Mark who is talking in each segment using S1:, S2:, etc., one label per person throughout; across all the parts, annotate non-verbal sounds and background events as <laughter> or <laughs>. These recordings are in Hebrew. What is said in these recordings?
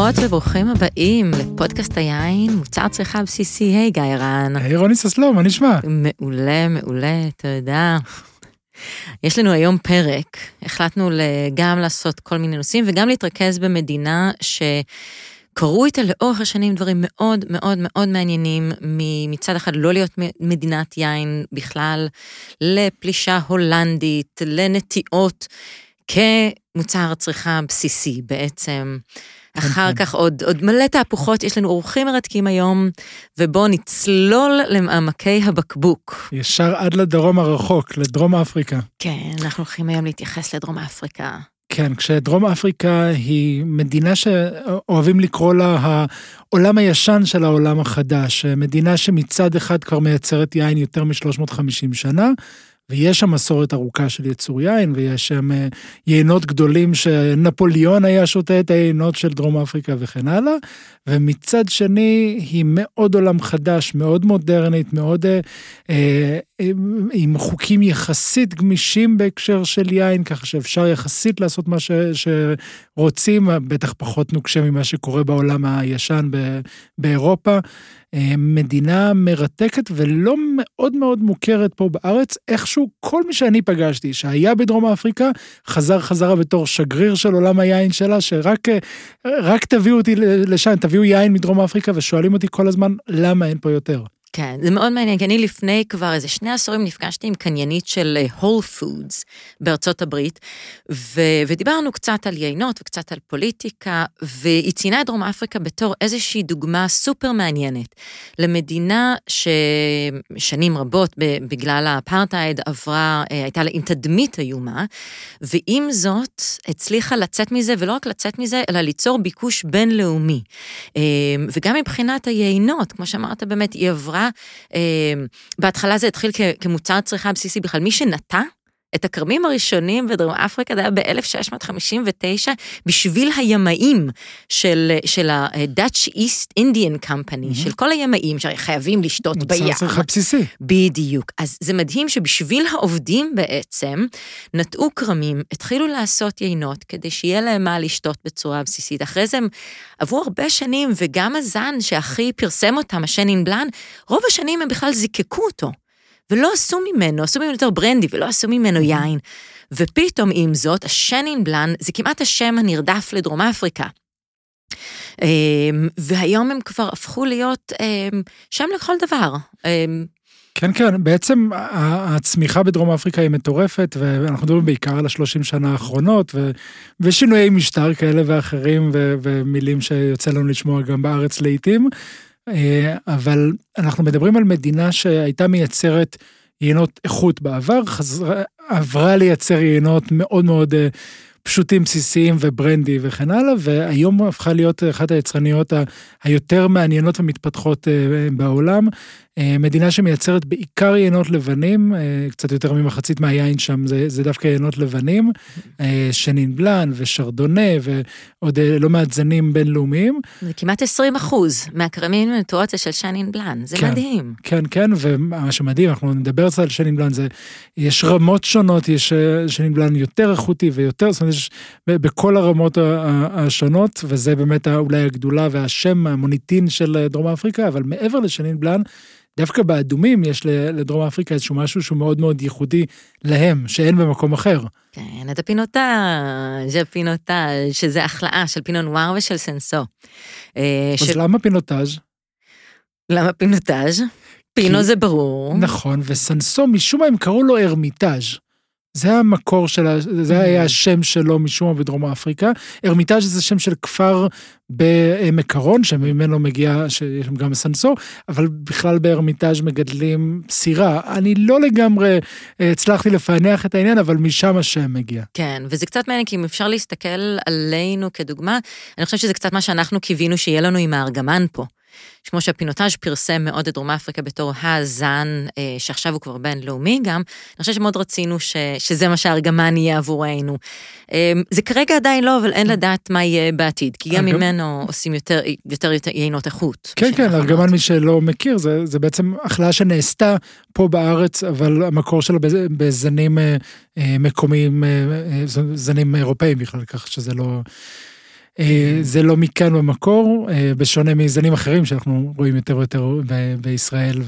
S1: ברוכות וברוכים הבאים לפודקאסט היין, מוצר צריכה בסיסי. היי גיא רן.
S2: היי רוני ססלו, מה נשמע?
S1: מעולה, מעולה, תודה. יש לנו היום פרק, החלטנו גם לעשות כל מיני נושאים וגם להתרכז במדינה שקרו איתה לאורך השנים דברים מאוד מאוד מאוד מעניינים, מצד אחד לא להיות מדינת יין בכלל, לפלישה הולנדית, לנטיעות. כמוצר צריכה בסיסי בעצם. אחר כך עוד, עוד מלא תהפוכות, יש לנו אורחים מרתקים היום, ובואו נצלול למעמקי הבקבוק.
S2: ישר עד לדרום הרחוק, לדרום אפריקה.
S1: כן, אנחנו הולכים היום להתייחס לדרום אפריקה.
S2: כן, כשדרום אפריקה היא מדינה שאוהבים לקרוא לה העולם הישן של העולם החדש, מדינה שמצד אחד כבר מייצרת יין יותר מ-350 שנה, ויש שם מסורת ארוכה של יצור יין, ויש שם אה, יינות גדולים שנפוליאון היה שותה את היינות של דרום אפריקה וכן הלאה, ומצד שני היא מאוד עולם חדש, מאוד מודרנית, מאוד אה, אה, עם חוקים יחסית גמישים בהקשר של יין, ככה שאפשר יחסית לעשות מה ש, שרוצים, בטח פחות נוקשה ממה שקורה בעולם הישן באירופה. אה, מדינה מרתקת ולא מאוד מאוד מוכרת פה בארץ, איכשהו כל מי שאני פגשתי שהיה בדרום אפריקה, חזר חזרה בתור שגריר של עולם היין שלה, שרק רק תביאו אותי לשם, תביאו יין מדרום אפריקה ושואלים אותי כל הזמן למה אין פה יותר.
S1: כן, זה מאוד מעניין, כי אני לפני כבר איזה שני עשורים נפגשתי עם קניינית של הול uh, פודס בארצות הברית, ו- ודיברנו קצת על יינות וקצת על פוליטיקה, והיא ציינה את דרום אפריקה בתור איזושהי דוגמה סופר מעניינת למדינה ששנים רבות בגלל האפרטהייד עברה, uh, הייתה לה עם תדמית איומה, ועם זאת הצליחה לצאת מזה, ולא רק לצאת מזה, אלא ליצור ביקוש בינלאומי. Uh, וגם מבחינת היינות, כמו שאמרת באמת, היא עברה אה, בהתחלה זה התחיל כמוצר צריכה בסיסי בכלל, מי שנטע את הכרמים הראשונים בדרום אפריקה, זה היה ב-1659, בשביל הימאים של, של ה-Dutch East Indian Company, mm-hmm. של כל הימאים שחייבים לשתות בים.
S2: מוצר צריכה בסיסי.
S1: בדיוק. אז זה מדהים שבשביל העובדים בעצם, נטעו כרמים, התחילו לעשות יינות, כדי שיהיה להם מה לשתות בצורה בסיסית. אחרי זה הם עברו הרבה שנים, וגם הזן שהכי פרסם אותם, השנין בלאן, רוב השנים הם בכלל זיקקו אותו. ולא עשו ממנו, עשו ממנו יותר ברנדי ולא עשו ממנו יין. ופתאום עם זאת, השנין בלאן זה כמעט השם הנרדף לדרום אפריקה. אמ, והיום הם כבר הפכו להיות אמ, שם לכל דבר. אמ,
S2: כן, כן, בעצם הצמיחה בדרום אפריקה היא מטורפת, ואנחנו מדברים בעיקר על השלושים שנה האחרונות, ו, ושינויי משטר כאלה ואחרים, ו, ומילים שיוצא לנו לשמוע גם בארץ לעיתים. אה, אבל אנחנו מדברים על מדינה שהייתה מייצרת יינות איכות בעבר, חזרה, עברה לייצר יינות מאוד מאוד אה, פשוטים, בסיסיים וברנדי וכן הלאה, והיום הפכה להיות אחת היצרניות היותר מעניינות ומתפתחות אה, בעולם. אה, מדינה שמייצרת בעיקר יינות לבנים, אה, קצת יותר ממחצית מהיין שם זה, זה דווקא יינות לבנים, שנין בלאן ושרדונה ועוד לא מעט זנים בינלאומיים.
S1: זה כמעט 20 אחוז מהכרמים המתורות של שנין בלאן, זה
S2: כן,
S1: מדהים.
S2: כן, כן, ומה שמדהים, אנחנו נדבר קצת על שנין בלאן, זה, יש רמות שונות, יש שנין בלאן יותר איכותי ויותר, זאת אומרת, יש בכל הרמות השונות, וזה באמת אולי הגדולה והשם, המוניטין של דרום אפריקה, אבל מעבר לשנין בלאן, דווקא באדומים יש לדרום אפריקה איזשהו משהו שהוא מאוד מאוד ייחודי להם, שאין במקום אחר.
S1: כן, את הפינוטאז', הפינוטאז', שזה החלאה של פינון נואר ושל סנסו.
S2: אה, אז של... למה פינוטאז'?
S1: למה פינוטאז'? פינו כי... זה ברור.
S2: נכון, וסנסו, משום מה הם קראו לו ארמיטאז'. זה המקור של, זה היה mm. השם שלו משום מה בדרום אפריקה. ארמיטאז' זה שם של כפר בעמק הרון, שממנו מגיע, שיש שם גם סנסור, אבל בכלל בארמיטאז' מגדלים סירה. אני לא לגמרי אה, הצלחתי לפענח את העניין, אבל משם השם מגיע.
S1: כן, וזה קצת מעניין, כי אם אפשר להסתכל עלינו כדוגמה, אני חושבת שזה קצת מה שאנחנו קיווינו שיהיה לנו עם הארגמן פה. כמו שהפינוטאז' פרסם מאוד את דרום אפריקה בתור הזן, אה, שעכשיו הוא כבר בינלאומי גם, אני חושבת שמאוד רצינו ש, שזה מה שהארגמן יהיה עבורנו. אה, זה כרגע עדיין לא, אבל אין לדעת מה יהיה בעתיד, כי גם ממנו עושים יותר, יותר, יותר יינות איכות.
S2: כן, כן, ארגמן, מי שלא מכיר, זה, זה בעצם החלאה שנעשתה פה בארץ, אבל המקור שלו בזנים אה, מקומיים, זנים אירופאים בכלל, כך שזה לא... זה לא מכאן במקור, בשונה מזנים אחרים שאנחנו רואים יותר ויותר בישראל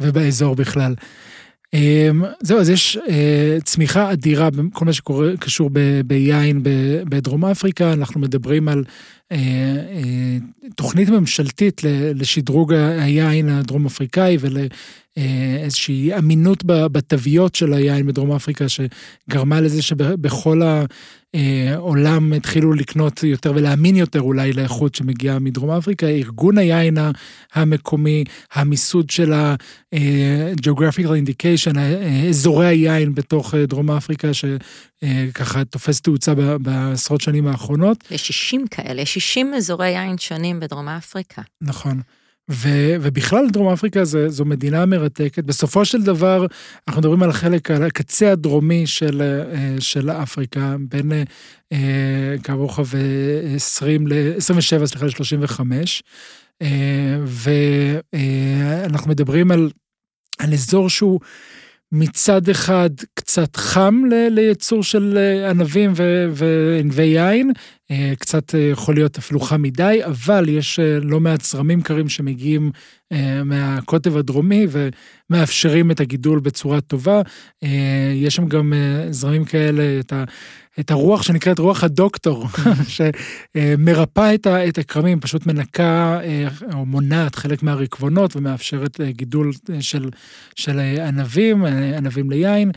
S2: ובאזור בכלל. זהו, אז יש צמיחה אדירה בכל מה שקשור ביין בדרום אפריקה, אנחנו מדברים על תוכנית ממשלתית לשדרוג היין הדרום אפריקאי ולאיזושהי אמינות בתוויות של היין בדרום אפריקה שגרמה לזה שבכל העולם התחילו לקנות יותר ולהאמין יותר אולי לאיכות שמגיעה מדרום אפריקה, ארגון היין המקומי, המיסוד של ה-geographical indication, אזורי היין בתוך דרום אפריקה שככה תופס תאוצה בעשרות שנים האחרונות.
S1: יש 60 כאלה, יש 60 אזורי יין שונים בדרום אפריקה.
S2: נכון. ו, ובכלל דרום אפריקה זה, זו מדינה מרתקת. בסופו של דבר, אנחנו מדברים על החלק, על הקצה הדרומי של, של אפריקה, בין קו רוחב 20 ל-27, סליחה, ל-35. ואנחנו מדברים על, על אזור שהוא מצד אחד קצת חם לייצור של ענבים וענבי יין, קצת יכול להיות אפילו חם מדי, אבל יש לא מעט זרמים קרים שמגיעים מהקוטב הדרומי ומאפשרים את הגידול בצורה טובה. יש שם גם זרמים כאלה, את, ה, את הרוח שנקראת רוח הדוקטור, <laughs> שמרפא את הכרמים, פשוט מנקה או מונעת חלק מהרקבונות ומאפשרת גידול של, של ענבים, ענבים ליין.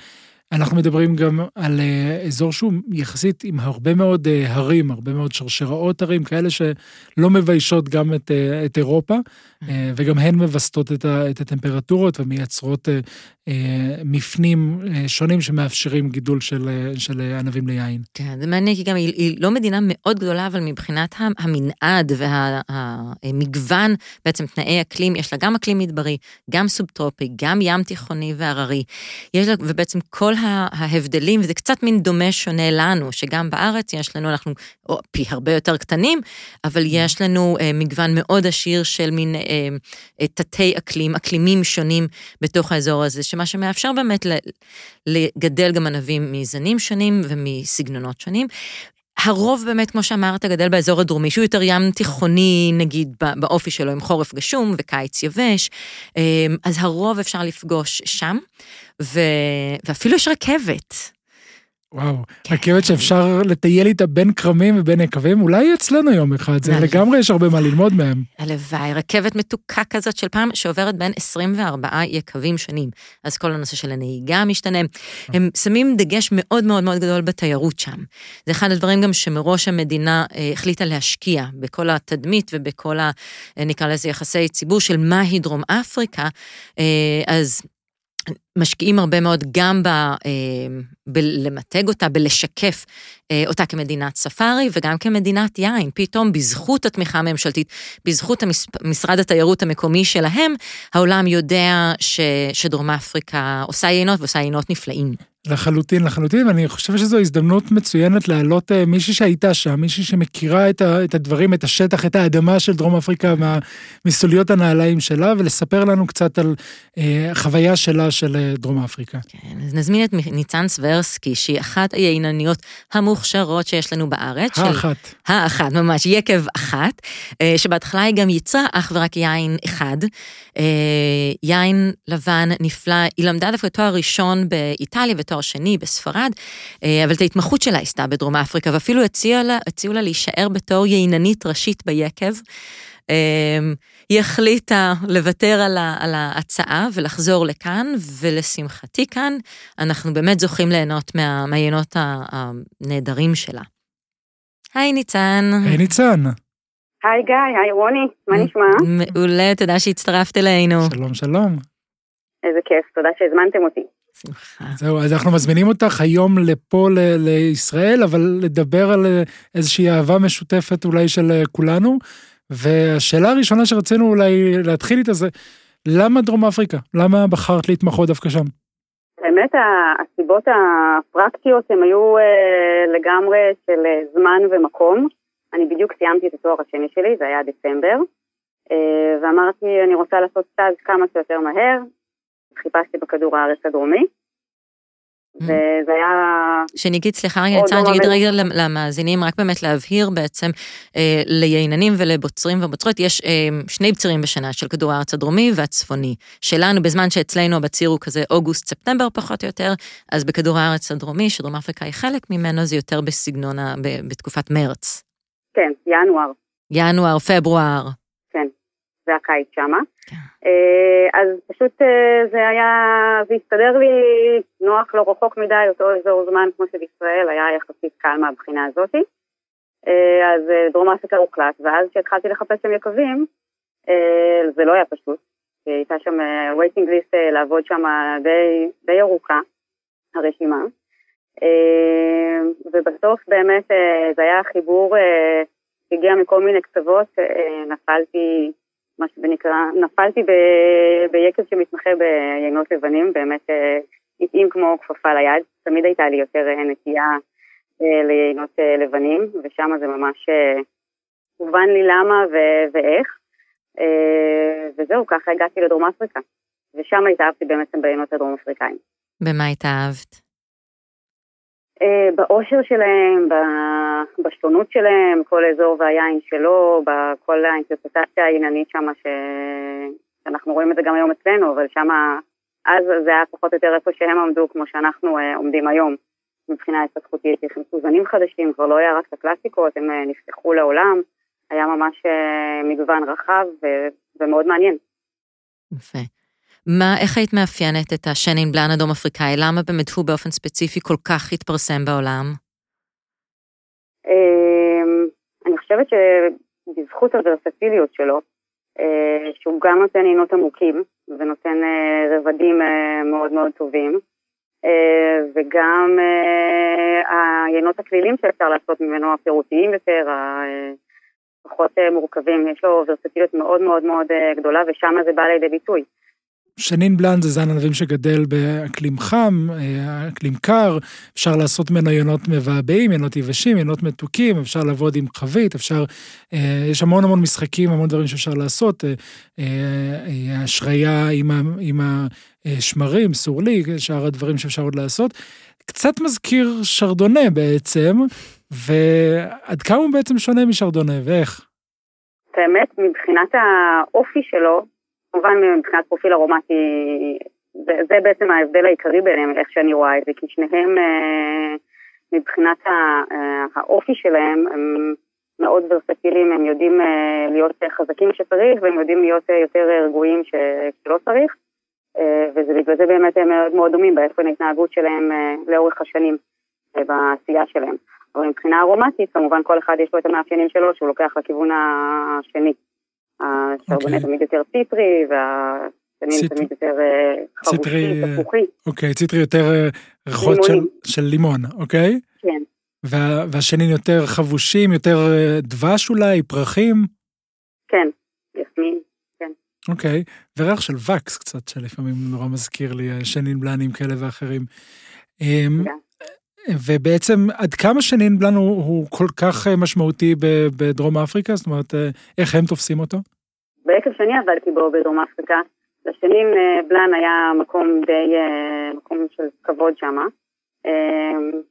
S2: אנחנו מדברים גם על אזור שהוא יחסית עם הרבה מאוד הרים, הרבה מאוד שרשראות הרים, כאלה שלא מביישות גם את, את אירופה, וגם הן מווסתות את, את הטמפרטורות ומייצרות מפנים שונים שמאפשרים גידול של, של ענבים ליין.
S1: כן, זה מעניין, כי גם היא, היא לא מדינה מאוד גדולה, אבל מבחינת המנעד והמגוון, בעצם תנאי אקלים, יש לה גם אקלים מדברי, גם סובטרופי, גם ים תיכוני והררי. יש לה, ובעצם כל ההבדלים, וזה קצת מין דומה שונה לנו, שגם בארץ יש לנו, אנחנו או, פי הרבה יותר קטנים, אבל יש לנו מגוון מאוד עשיר של מין תתי אקלים, אקלימים שונים בתוך האזור הזה. שמה שמאפשר באמת לגדל גם ענבים מזנים שונים ומסגנונות שונים. הרוב באמת, כמו שאמרת, גדל באזור הדרומי, שהוא יותר ים תיכוני, נגיד, באופי שלו, עם חורף גשום וקיץ יבש, אז הרוב אפשר לפגוש שם, ו... ואפילו יש רכבת.
S2: וואו, כן. רכבת שאפשר לטייל איתה בין כרמים ובין יקבים, אולי אצלנו יום אחד, זה לגמרי יש הרבה מה ללמוד מהם.
S1: הלוואי, רכבת מתוקה כזאת של פעם שעוברת בין 24 יקבים שונים. אז כל הנושא של הנהיגה משתנה. הם שמים דגש מאוד מאוד מאוד גדול בתיירות שם. זה אחד הדברים גם שמראש המדינה אה, החליטה להשקיע בכל התדמית ובכל ה... אה, נקרא לזה יחסי ציבור של מהי דרום אפריקה. אה, אז משקיעים הרבה מאוד גם ב, אה, בלמתג אותה, בלשקף אה, אותה כמדינת ספארי וגם כמדינת יין. פתאום בזכות התמיכה הממשלתית, בזכות משרד התיירות המקומי שלהם, העולם יודע ש, שדרום אפריקה עושה יינות ועושה יינות נפלאים.
S2: לחלוטין, לחלוטין, ואני חושב שזו הזדמנות מצוינת להעלות אה, מישהי שהייתה שם, מישהי שמכירה את, ה, את הדברים, את השטח, את האדמה של דרום אפריקה מסוליות הנעליים שלה, ולספר לנו קצת על אה, החוויה שלה של אה, דרום אפריקה.
S1: כן, אז נזמין את ניצן סברסקי, שהיא אחת היינניות המוכשרות שיש לנו בארץ.
S2: האחת.
S1: של, האחת, ממש, יקב אחת, אה, שבהתחלה היא גם יצרה אך ורק יין אחד, אה, יין לבן נפלא, היא למדה דווקא תואר ראשון באיטליה, תואר שני בספרד, אה, אבל את ההתמחות שלה עשתה בדרום אפריקה, ואפילו הציעו לה, הציעו לה להישאר בתור ייננית ראשית ביקב. היא החליטה לוותר על, ה, על ההצעה ולחזור לכאן, ולשמחתי כאן, אנחנו באמת זוכים ליהנות מה, מהיינות הנהדרים שלה. היי ניצן.
S2: היי ניצן.
S3: היי גיא, היי רוני, מה נשמע?
S1: מעולה, תודה שהצטרפת אלינו.
S2: שלום, שלום.
S3: איזה כיף, תודה שהזמנתם אותי.
S1: שמחה.
S2: זהו, אז אנחנו מזמינים אותך היום לפה ל- לישראל, אבל לדבר על איזושהי אהבה משותפת אולי של אה, כולנו. והשאלה הראשונה שרצינו אולי להתחיל איתה זה, למה דרום אפריקה? למה בחרת להתמחות דווקא שם?
S3: באמת הסיבות הפרקטיות הן היו אה, לגמרי של אה, זמן ומקום. אני בדיוק סיימתי את התואר השני שלי, זה היה דצמבר, אה, ואמרתי, אני רוצה לעשות סטאז' כמה שיותר מהר, חיפשתי בכדור הארץ הדרומי, וזה היה...
S1: שאני אגיד, סליחה רגע, אני רוצה להגיד רגע למאזינים, רק באמת להבהיר בעצם, אה, לייננים ולבוצרים ובוצרות, יש אה, שני בצירים בשנה, של כדור הארץ הדרומי והצפוני. שלנו, בזמן שאצלנו הבציר הוא כזה אוגוסט-ספטמבר פחות או יותר, אז בכדור הארץ הדרומי, שדרום אפריקה היא חלק ממנו, זה יותר בסגנון, בתקופת מרץ.
S3: כן, ינואר.
S1: ינואר, פברואר.
S3: זה הקיץ שמה. כן. אה, אז פשוט אה, זה היה, זה הסתדר לי נוח, לא רחוק מדי, אותו אזור זמן כמו שבישראל, היה יחסית קל מהבחינה הזאתי. אה, אז דרום אפריקה הוחלט, ואז כשהתחלתי לחפש שם יקבים, זה לא היה פשוט. הייתה שם waiting list לעבוד שם די, די ארוכה, הרשימה. ובסוף באמת זה היה חיבור שהגיע מכל מיני קצוות, נפלתי מה שנקרא, נפלתי ב, ביקב שמתמחה ביינות לבנים, באמת אה, התאים כמו כפפה ליד, תמיד הייתה לי יותר אה, נטייה אה, ליינות לבנים, ושם זה ממש הובן לי למה ו- ואיך, וזהו, ככה הגעתי לדרום אפריקה, ושם התאהבתי באמת ביינות הדרום אפריקאים.
S1: במה התאהבת?
S3: אה, באושר שלהם, בשונות שלהם, כל אזור והיין שלו, בכל האינטרפטציה העניינית שם, שאנחנו רואים את זה גם היום אצלנו, אבל שם, אז זה היה פחות או יותר איפה שהם עמדו, כמו שאנחנו uh, עומדים היום, מבחינה התפתחותית. לנו זנים חדשים, כבר לא היה רק את הקלאסיקות, הם uh, נפתחו לעולם, היה ממש מגוון רחב ו- ומאוד מעניין.
S1: יפה. מה, איך היית מאפיינת את השנין בלאן אדום אפריקאי? למה באמת הוא באופן ספציפי כל כך התפרסם בעולם?
S3: אמ, אני חושבת שבזכות הוורסטיליות שלו, אה, שהוא גם נותן עינות עמוקים ונותן אה, רבדים אה, מאוד מאוד טובים, וגם היינות הכלילים שאפשר לעשות ממנו הפירוטיים יותר, הפחות מורכבים, יש לו ורסטיליות מאוד מאוד מאוד גדולה ושם זה בא לידי ביטוי.
S2: שנין בלאן זה זן ענבים שגדל באקלים חם, אה, אקלים קר, אפשר לעשות ממנו ינות מבעבעים, ינות יבשים, ינות מתוקים, אפשר לעבוד עם חבית, אפשר, אה, יש המון המון משחקים, המון דברים שאפשר לעשות, השריה אה, עם השמרים, סורלי, שאר הדברים שאפשר עוד לעשות. קצת מזכיר שרדונה בעצם, ועד כמה הוא בעצם שונה משרדונה ואיך?
S3: באמת, מבחינת האופי שלו, כמובן מבחינת פרופיל ארומטי, זה, זה בעצם ההבדל העיקרי ביניהם, איך שאני רואה את זה, כי שניהם אה, מבחינת אה, האופי שלהם, הם מאוד ורסטיליים, הם יודעים אה, להיות חזקים כשצריך, והם יודעים להיות יותר רגועים כשלא צריך, ובגלל זה באמת הם מאוד מאוד דומים באופן ההתנהגות שלהם לאורך השנים, בעשייה שלהם. אבל מבחינה ארומטית, כמובן כל אחד יש לו את המאפיינים שלו, שהוא לוקח לכיוון השני. השרבונה אוקיי. תמיד יותר ציטרי, והשנים תמיד יותר אה, חרושי, אה, תפוחי.
S2: אוקיי, ציטרי יותר אה, ריחות של לימון, אוקיי?
S3: כן.
S2: והשנים יותר חבושים, יותר דבש אולי, פרחים?
S3: כן, יסמין, כן.
S2: אוקיי, וריח של וקס קצת, שלפעמים נורא מזכיר לי שנים בלנים כאלה ואחרים. אמ, כן. ובעצם עד כמה שנין בלן הוא, הוא כל כך משמעותי בדרום אפריקה? זאת אומרת, איך הם תופסים אותו?
S3: בעקב שאני עבדתי בו בדרום אפריקה, לשנים אה, בלן היה מקום די, מקום של כבוד שם.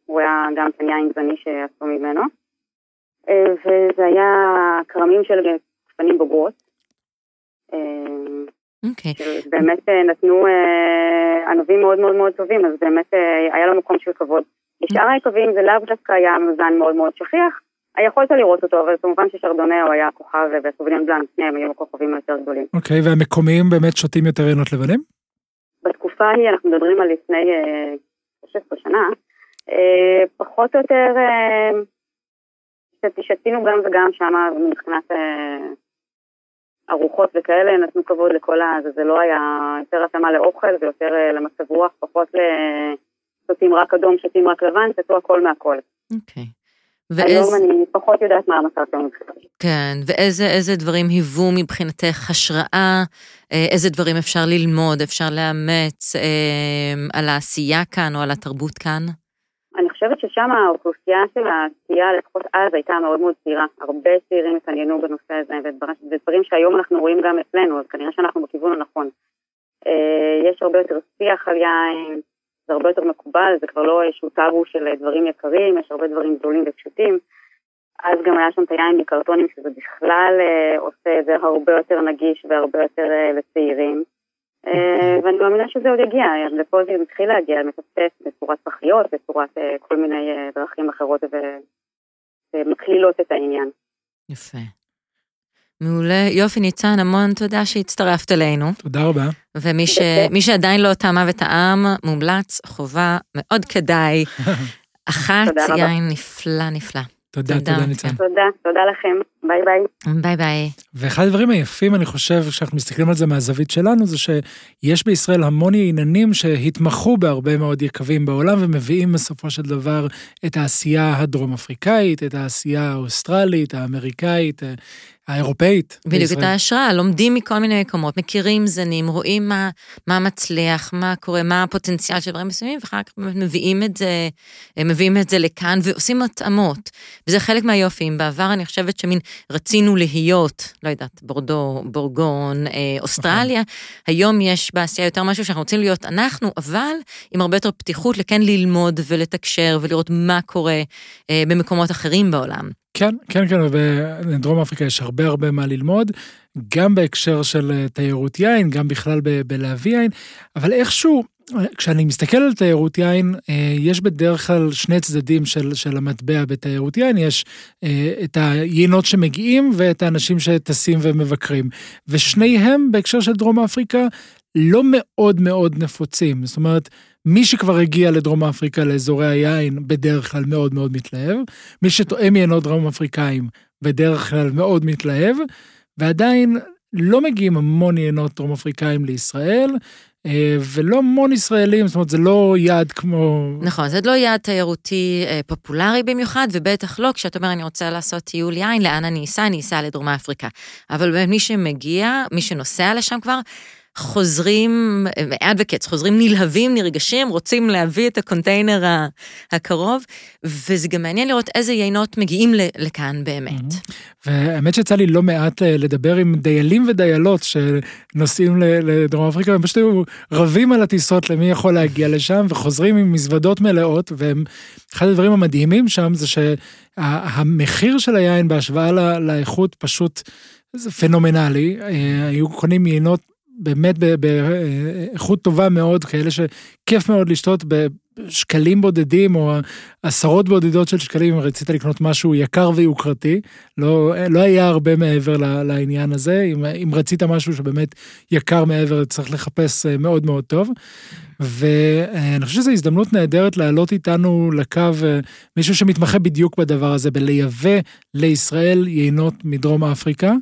S3: הוא היה גם כן יין זני שעשו ממנו. וזה היה כרמים של גפנים בוגרות.
S1: אוקיי.
S3: Okay. באמת נתנו ענבים מאוד מאוד מאוד טובים, אז באמת היה לו מקום של כבוד. בשאר היקבים זה לאו דווקא היה מזן מאוד מאוד שכיח, יכולת לראות אותו, אבל כמובן ששרדונה הוא היה הכוכב וסוביניון בלאנק, שניהם היו הכוכבים היותר גדולים.
S2: אוקיי, okay, והמקומיים באמת שותים יותר עינות לבנים?
S3: בתקופה ההיא, אנחנו מדברים על לפני 16 אה, שנה, אה, פחות או יותר אה, שתינו גם וגם שם מבחינת ארוחות וכאלה, נתנו כבוד לכל ה... זה לא היה יותר התאמה לאוכל ויותר למצב רוח, פחות ל... שותים רק אדום, שותים רק לבן, שתו הכל מהכל.
S1: אוקיי.
S3: ואיזה... היום אני פחות יודעת מה המצב שלנו.
S1: כן, ואיזה דברים היוו מבחינתך השראה, אה, איזה דברים אפשר ללמוד, אפשר לאמץ אה, על העשייה כאן או על התרבות כאן?
S3: אני חושבת ששם האוכלוסייה של העשייה, לפחות אז, הייתה מאוד מאוד צעירה. הרבה צעירים התעניינו בנושא הזה, ודברים שהיום אנחנו רואים גם אצלנו, אז כנראה שאנחנו בכיוון הנכון. אה, יש הרבה יותר שיח על יין, זה הרבה יותר מקובל, זה כבר לא איזשהו טאבו של דברים יקרים, יש הרבה דברים גדולים ופשוטים. אז גם היה שם את היין מקרטונים, שזה בכלל אה, עושה את זה הרבה יותר נגיש והרבה יותר אה, לצעירים. אה, ואני מאמינה שזה עוד יגיע, לפה זה מתחיל להגיע, מטפטף בצורת פחיות, בצורת אה, כל מיני אה, דרכים אחרות ומכלילות את העניין.
S1: יפה. מעולה. יופי, ניצן, המון תודה שהצטרפת אלינו.
S2: תודה רבה.
S1: ומי ש... שעדיין לא טעמה וטעם, מומלץ, חובה, מאוד כדאי. <laughs> אחת, יין נפלא, נפלא.
S2: תודה, תודה ניצן.
S3: תודה, תודה לכם. ביי ביי.
S1: ביי ביי.
S2: ואחד הדברים היפים, אני חושב, כשאנחנו מסתכלים על זה מהזווית שלנו, זה שיש בישראל המון ייננים שהתמחו בהרבה מאוד יקבים בעולם, ומביאים בסופו של דבר את העשייה הדרום אפריקאית, את העשייה האוסטרלית, האמריקאית, האירופאית.
S1: בדיוק, את ההשראה, לומדים מכל מיני מקומות, מכירים זנים, רואים מה, מה מצליח, מה קורה, מה הפוטנציאל של דברים מסוימים, ואחר כך מביאים את זה, מביאים את זה לכאן ועושים התאמות. וזה חלק מהיופי. אם בעבר אני חושבת שמין רצינו להיות, לא יודעת, בורדו, בורגון, אה, אוסטרליה, היום יש בעשייה יותר משהו שאנחנו רוצים להיות אנחנו, אבל עם הרבה יותר פתיחות לכן ללמוד ולתקשר ולראות מה קורה אה, במקומות אחרים בעולם.
S2: כן, כן, כן, ובדרום אפריקה יש הרבה הרבה מה ללמוד, גם בהקשר של אה, תיירות יין, גם בכלל בלהביא יין, אבל איכשהו, כשאני מסתכל על תיירות יין, אה, יש בדרך כלל שני צדדים של, של המטבע בתיירות יין, יש אה, את היינות שמגיעים ואת האנשים שטסים ומבקרים, ושניהם בהקשר של דרום אפריקה לא מאוד מאוד נפוצים, זאת אומרת, מי שכבר הגיע לדרום אפריקה לאזורי היין בדרך כלל מאוד מאוד מתלהב, מי שטועם יינות דרום אפריקאים בדרך כלל מאוד מתלהב, ועדיין לא מגיעים המון יינות דרום אפריקאים לישראל, אה, ולא המון ישראלים, זאת אומרת, זה לא יעד כמו...
S1: נכון, זה לא יעד תיירותי אה, פופולרי במיוחד, ובטח לא, כשאת אומר, אני רוצה לעשות טיול יין, לאן אני אסע? אני אסע לדרום אפריקה. אבל מי שמגיע, מי שנוסע לשם כבר, חוזרים, advocates, חוזרים נלהבים, נרגשים, רוצים להביא את הקונטיינר הקרוב, וזה גם מעניין לראות איזה יינות מגיעים לכאן באמת.
S2: והאמת שיצא לי לא מעט אה, לדבר עם דיילים ודיילות שנוסעים לדרום אפריקה, הם פשוט היו רבים על הטיסות למי יכול להגיע לשם, וחוזרים עם מזוודות מלאות, ואחד הדברים המדהימים שם זה שהמחיר של היין בהשוואה לאיכות פשוט... זה פנומנלי, אה, היו קונים יינות באמת באיכות טובה מאוד, כאלה שכיף מאוד לשתות בשקלים בודדים או עשרות בודדות של שקלים, אם רצית לקנות משהו יקר ויוקרתי, לא, לא היה הרבה מעבר לעניין הזה, אם, אם רצית משהו שבאמת יקר מעבר, צריך לחפש אה, מאוד מאוד טוב. ואני חושב שזו הזדמנות נהדרת להעלות איתנו לקו אה, מישהו שמתמחה בדיוק בדבר הזה, בלייבא לישראל יינות מדרום אפריקה.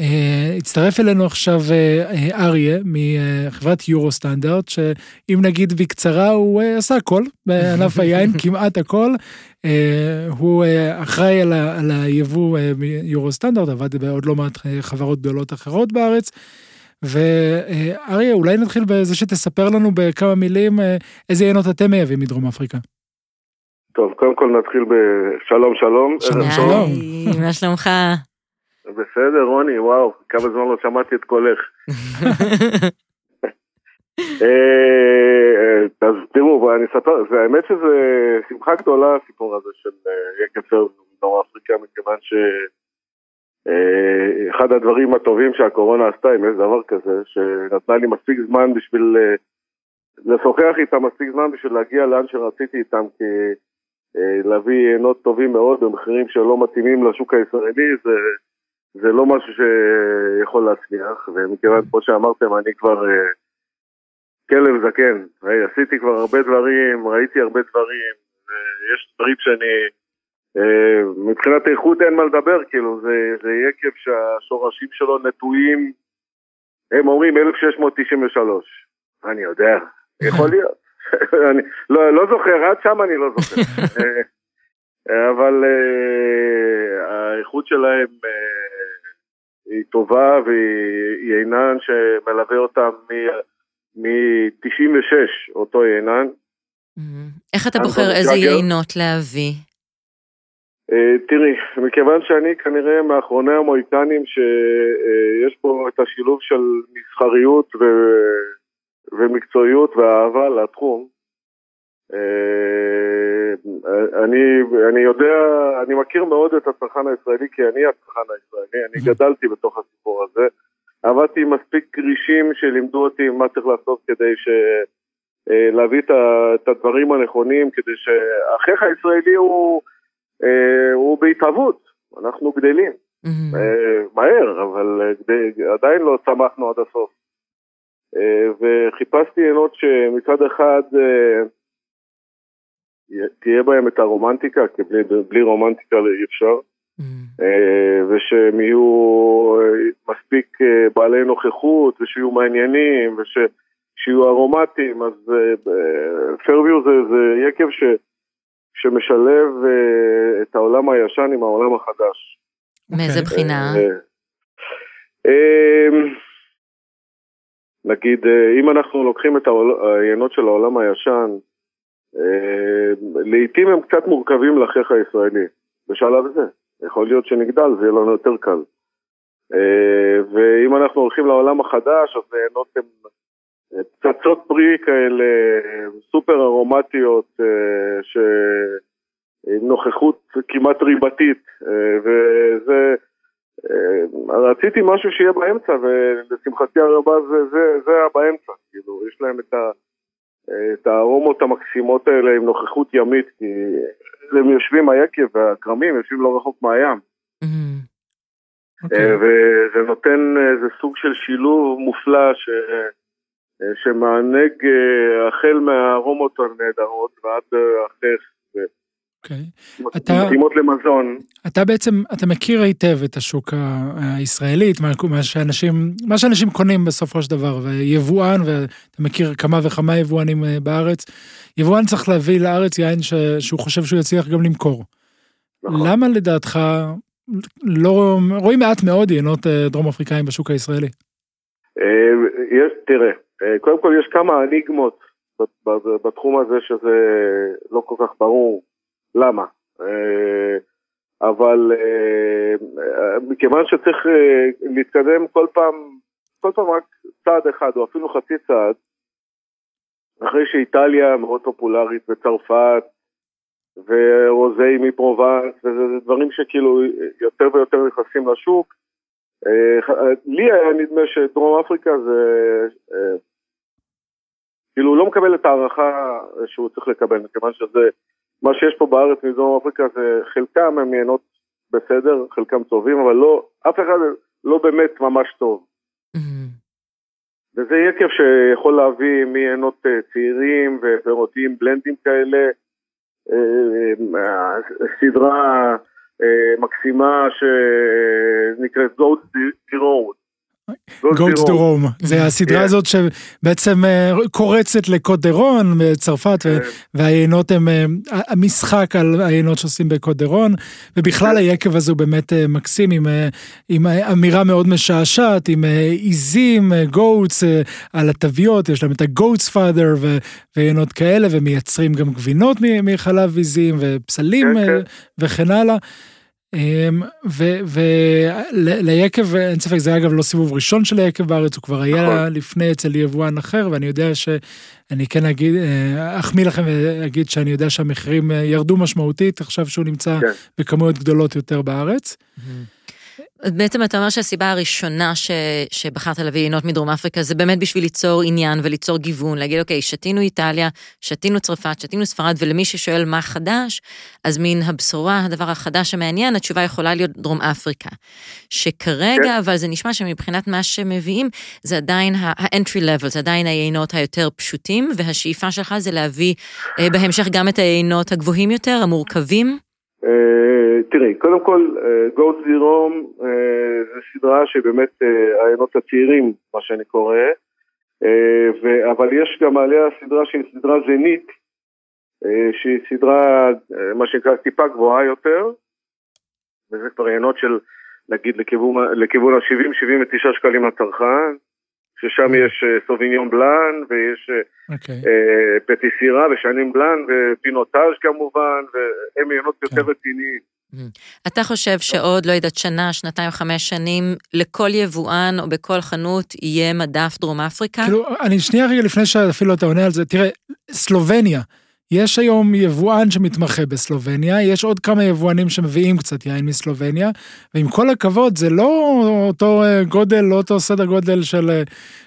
S2: Uh, הצטרף אלינו עכשיו uh, אריה מחברת יורו סטנדרט, שאם נגיד בקצרה הוא עשה הכל בענף היין, <laughs> כמעט הכל. Uh, הוא אחראי על, ה, על היבוא מיורו סטנדרט, עבד בעוד לא מעט חברות גדולות אחרות בארץ. ואריה, אולי נתחיל בזה שתספר לנו בכמה מילים איזה עיינות אתם מייבאים מדרום אפריקה.
S4: טוב, קודם כל נתחיל בשלום שלום.
S1: שלום שלום. מה שלומך?
S4: בסדר, רוני, וואו, כמה זמן לא שמעתי את קולך. <laughs> אה, אז תראו, אני אספר, האמת שזה שמחה גדולה הסיפור הזה של אה, יקצר בדרום אפריקה, מכיוון שאחד אה, הדברים הטובים שהקורונה עשתה, אם יש דבר כזה, שנתנה לי מספיק זמן בשביל לשוחח איתם, מספיק זמן בשביל להגיע לאן שרציתי איתם, כי להביא עינות טובים מאוד במחירים שלא מתאימים לשוק הישראלי, זה... זה לא משהו שיכול להצליח, ומכיוון, כמו שאמרתם, אני כבר uh, כלב זקן, ראי, עשיתי כבר הרבה דברים, ראיתי הרבה דברים, ויש דברים שאני, uh, מבחינת איכות אין מה לדבר, כאילו, זה, זה יקב שהשורשים שלו נטועים, הם אומרים 1693, אני יודע, יכול להיות, <laughs> אני לא, לא זוכר, עד שם אני לא זוכר. <laughs> אבל uh, האיכות שלהם uh, היא טובה והיא עינן שמלווה אותם מ-96, אותו יינן.
S1: Mm-hmm. איך אתה בוחר איזה יינות להביא?
S4: Uh, תראי, מכיוון שאני כנראה מאחרוני המוהיקנים שיש uh, פה את השילוב של מסחריות ו... ומקצועיות ואהבה לתחום, אני, אני יודע, אני מכיר מאוד את הצרכן הישראלי כי אני הצרכן הישראלי, אני גדלתי בתוך הסיפור הזה. עבדתי עם מספיק כרישים שלימדו אותי מה צריך לעשות כדי ש... להביא את הדברים הנכונים, כדי שאחיך הישראלי הוא, הוא בהתהוות, אנחנו גדלים. Mm-hmm. מהר, אבל עדיין לא צמחנו עד הסוף. וחיפשתי עינות שמצד אחד תהיה בהם את הרומנטיקה, כי בלי, בלי רומנטיקה אי אפשר, mm. ושהם יהיו מספיק בעלי נוכחות, ושיהיו מעניינים, ושיהיו ארומטיים, אז פרביו זה, זה יקב ש, שמשלב את העולם הישן עם העולם החדש.
S1: מאיזה okay. בחינה?
S4: נגיד, אם אנחנו לוקחים את העיינות של העולם הישן, אה, לעתים הם קצת מורכבים לאחיך הישראלי, בשלב זה. יכול להיות שנגדל, זה יהיה לנו יותר קל. אה, ואם אנחנו הולכים לעולם החדש, אז נהנות הם פצצות פרי כאלה, סופר ארומטיות, אה, עם נוכחות כמעט ריבתית, וזה... רציתי משהו שיהיה באמצע, ולשמחתי הרבה זה, זה, זה היה באמצע, כאילו, יש להם את ה... את הארומות המקסימות האלה עם נוכחות ימית, כי הם יושבים, היקב והכרמים יושבים לא רחוק מהים. Mm-hmm. Okay. וזה נותן איזה סוג של שילוב מופלא ש... שמענג אה, החל מהארומות הנהדרות ועד החך אוקיי. אתה... מתאימות למזון.
S2: אתה בעצם, אתה מכיר היטב את השוק הישראלית, מה, מה, שאנשים, מה שאנשים קונים בסופו של דבר, ויבואן, ואתה מכיר כמה וכמה יבואנים אה, בארץ, יבואן צריך להביא לארץ יין ש, שהוא חושב שהוא יצליח גם למכור. נכון. למה לדעתך לא, רואים מעט מאוד יינות אה, דרום אפריקאים בשוק הישראלי?
S4: אה, תראה, קודם כל יש כמה אניגמות בתחום הזה שזה לא כל כך ברור. למה. אה, אבל אה, מכיוון שצריך אה, להתקדם כל פעם, כל פעם רק צעד אחד או אפילו חצי צעד, אחרי שאיטליה מאוד פופולרית וצרפת ורוזי מפרובנס, וזה דברים שכאילו יותר ויותר נכנסים לשוק. לי היה נדמה שדרום אפריקה זה כאילו לא מקבל את ההערכה שהוא צריך לקבל, מכיוון שזה מה שיש פה בארץ מדרום אפריקה זה חלקם הם יינות בסדר, חלקם טובים, אבל לא, אף אחד לא באמת ממש טוב. Mm-hmm. וזה יקב שיכול להביא מיינות אה, צעירים ופירותיים בלנדים כאלה, אה, אה, סדרה מקסימה שנקראת Goat Road.
S2: Goats to Rome, זה הסדרה כן. הזאת שבעצם אה, קורצת לקוד דה רון בצרפת, כן. והיינות הם אה, המשחק על היינות שעושים בקוד דה רון, ובכלל כן. היקב הזה הוא באמת אה, מקסים, עם אמירה מאוד משעשעת, עם עיזים, גוטס על התוויות, יש להם את הגוטס פאדר ויינות כאלה, ומייצרים גם גבינות מחלב עיזים ופסלים וכן הלאה. אמ, וליקב, אין ספק, זה אגב לא סיבוב ראשון של היקב בארץ, הוא כבר היה נכון. לפני אצל יבואן אחר, ואני יודע שאני כן אגיד, אה, אחמיא לכם ואגיד שאני יודע שהמחירים אה, ירדו משמעותית, עכשיו שהוא נמצא כן. בכמויות גדולות יותר בארץ.
S1: בעצם אתה אומר שהסיבה הראשונה ש, שבחרת להביא עינות מדרום אפריקה זה באמת בשביל ליצור עניין וליצור גיוון, להגיד אוקיי, שתינו איטליה, שתינו צרפת, שתינו ספרד, ולמי ששואל מה חדש, אז מן הבשורה, הדבר החדש המעניין, התשובה יכולה להיות דרום אפריקה. שכרגע, כן. אבל זה נשמע שמבחינת מה שמביאים, זה עדיין ה-entry level, זה עדיין היינות היותר פשוטים, והשאיפה שלך זה להביא אה, בהמשך גם את היינות הגבוהים יותר, המורכבים.
S4: אה, תראי, קודם כל, גוד אה, זירום אה, זה סדרה שבאמת העיינות הצעירים, מה שאני קורא, אבל יש גם עליה סדרה שהיא סדרה זנית, שהיא סדרה, מה שנקרא, טיפה גבוהה יותר, וזה כבר עיינות של, נגיד, לכיוון ה-70-79 שקלים לצרכן, ששם יש אה, סוביניון בלאן, ויש okay. אוקיי. אה, פטיסירה ושנים בלאן, ופינוטאז' כמובן, והם עיינות okay. יותר כן. רציניים.
S1: Mm-hmm. אתה חושב שעוד, לא יודעת, שנה, שנתיים, חמש שנים, לכל יבואן או בכל חנות יהיה מדף דרום אפריקה?
S2: כאילו, אני שנייה רגע לפני שאפילו אתה עונה על זה, תראה, סלובניה, יש היום יבואן שמתמחה בסלובניה, יש עוד כמה יבואנים שמביאים קצת יין מסלובניה, ועם כל הכבוד, זה לא אותו אה, גודל, לא אותו סדר גודל של, אה,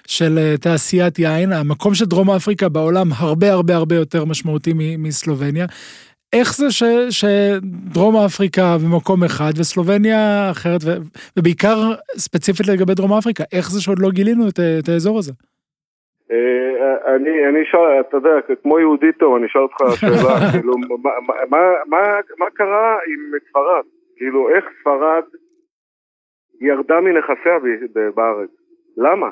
S2: של אה, תעשיית יין. המקום של דרום אפריקה בעולם הרבה הרבה הרבה יותר משמעותי מסלובניה. איך זה ש, שדרום אפריקה במקום אחד וסלובניה אחרת, ו, ובעיקר ספציפית לגבי דרום אפריקה, איך זה שעוד לא גילינו את, את האזור הזה?
S4: אה, אני, אני אשאל, אתה יודע, כמו יהודי טוב, אני אשאל אותך שאלה, <laughs> כאילו, מה, מה, מה, מה קרה עם ספרד? כאילו, איך ספרד ירדה מנכסיה בארץ? למה?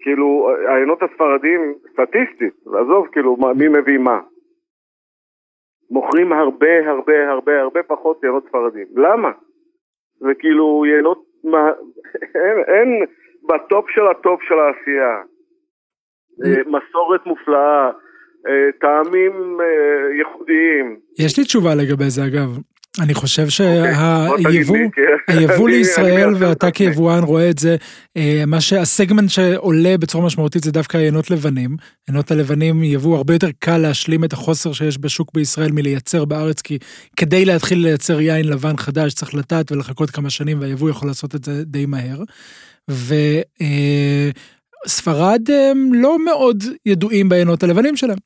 S4: כאילו, העיינות הספרדים, סטטיסטית, עזוב, כאילו, מי מביא מה? מוכרים הרבה הרבה הרבה הרבה פחות יינות ספרדים. למה? זה כאילו יינות, <laughs> אין, אין בטופ של הטופ של העשייה. אה, מסורת מופלאה, אה, טעמים אה, ייחודיים.
S2: יש לי תשובה לגבי זה אגב. אני חושב אוקיי, שהיבוא <laughs> לישראל, ואתה כיבואן רואה את זה, מה שהסגמנט שעולה בצורה משמעותית זה דווקא יינות לבנים. עיינות הלבנים יבוא הרבה יותר קל להשלים את החוסר שיש בשוק בישראל מלייצר בארץ, כי כדי להתחיל לייצר יין לבן חדש צריך לטעת ולחכות כמה שנים, והיבוא יכול לעשות את זה די מהר. ו... ספרד הם לא מאוד ידועים בעיינות הלבנים שלהם.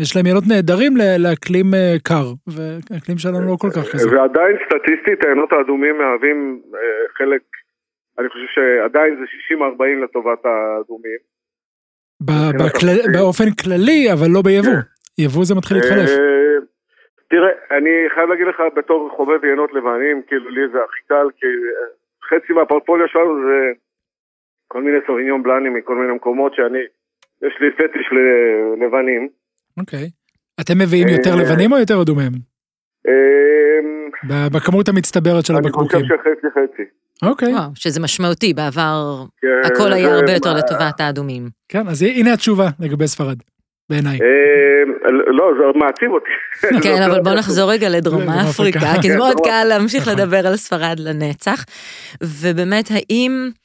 S2: יש להם עיינות נהדרים לאקלים אה, קר, והאקלים שלנו לא כל כך כזה.
S4: ועדיין סטטיסטית העיינות האדומים מהווים אה, חלק, אני חושב שעדיין זה 60-40 לטובת האדומים.
S2: באופן כללי, אבל לא ביבוא. יבוא זה מתחיל להתחלף. אה,
S4: תראה, אני חייב להגיד לך בתור חובב עיינות לבנים, כאילו לי זה הכי קל, כי חצי מהפורטפוליו שלנו זה כל מיני סוביניון בלאנים מכל מיני מקומות שאני, יש לי פטיש ללבנים.
S2: אוקיי. אתם מביאים יותר אה, לבנים או יותר אדומים? אה, בכמות המצטברת של הבקבוקים.
S4: אני חושב שחצי חצי.
S2: אוקיי.
S1: וואו, שזה משמעותי, בעבר כן, הכל היה הרבה יותר לטובת האדומים.
S2: כן, אז הנה התשובה לגבי ספרד. בעיניי.
S4: אה, לא, זה מעציב אותי. <laughs>
S1: כן, אבל בוא נחזור רגע לדרום אפריקה, כי זה מאוד קל להמשיך. לדבר על ספרד לנצח. ובאמת, האם אה,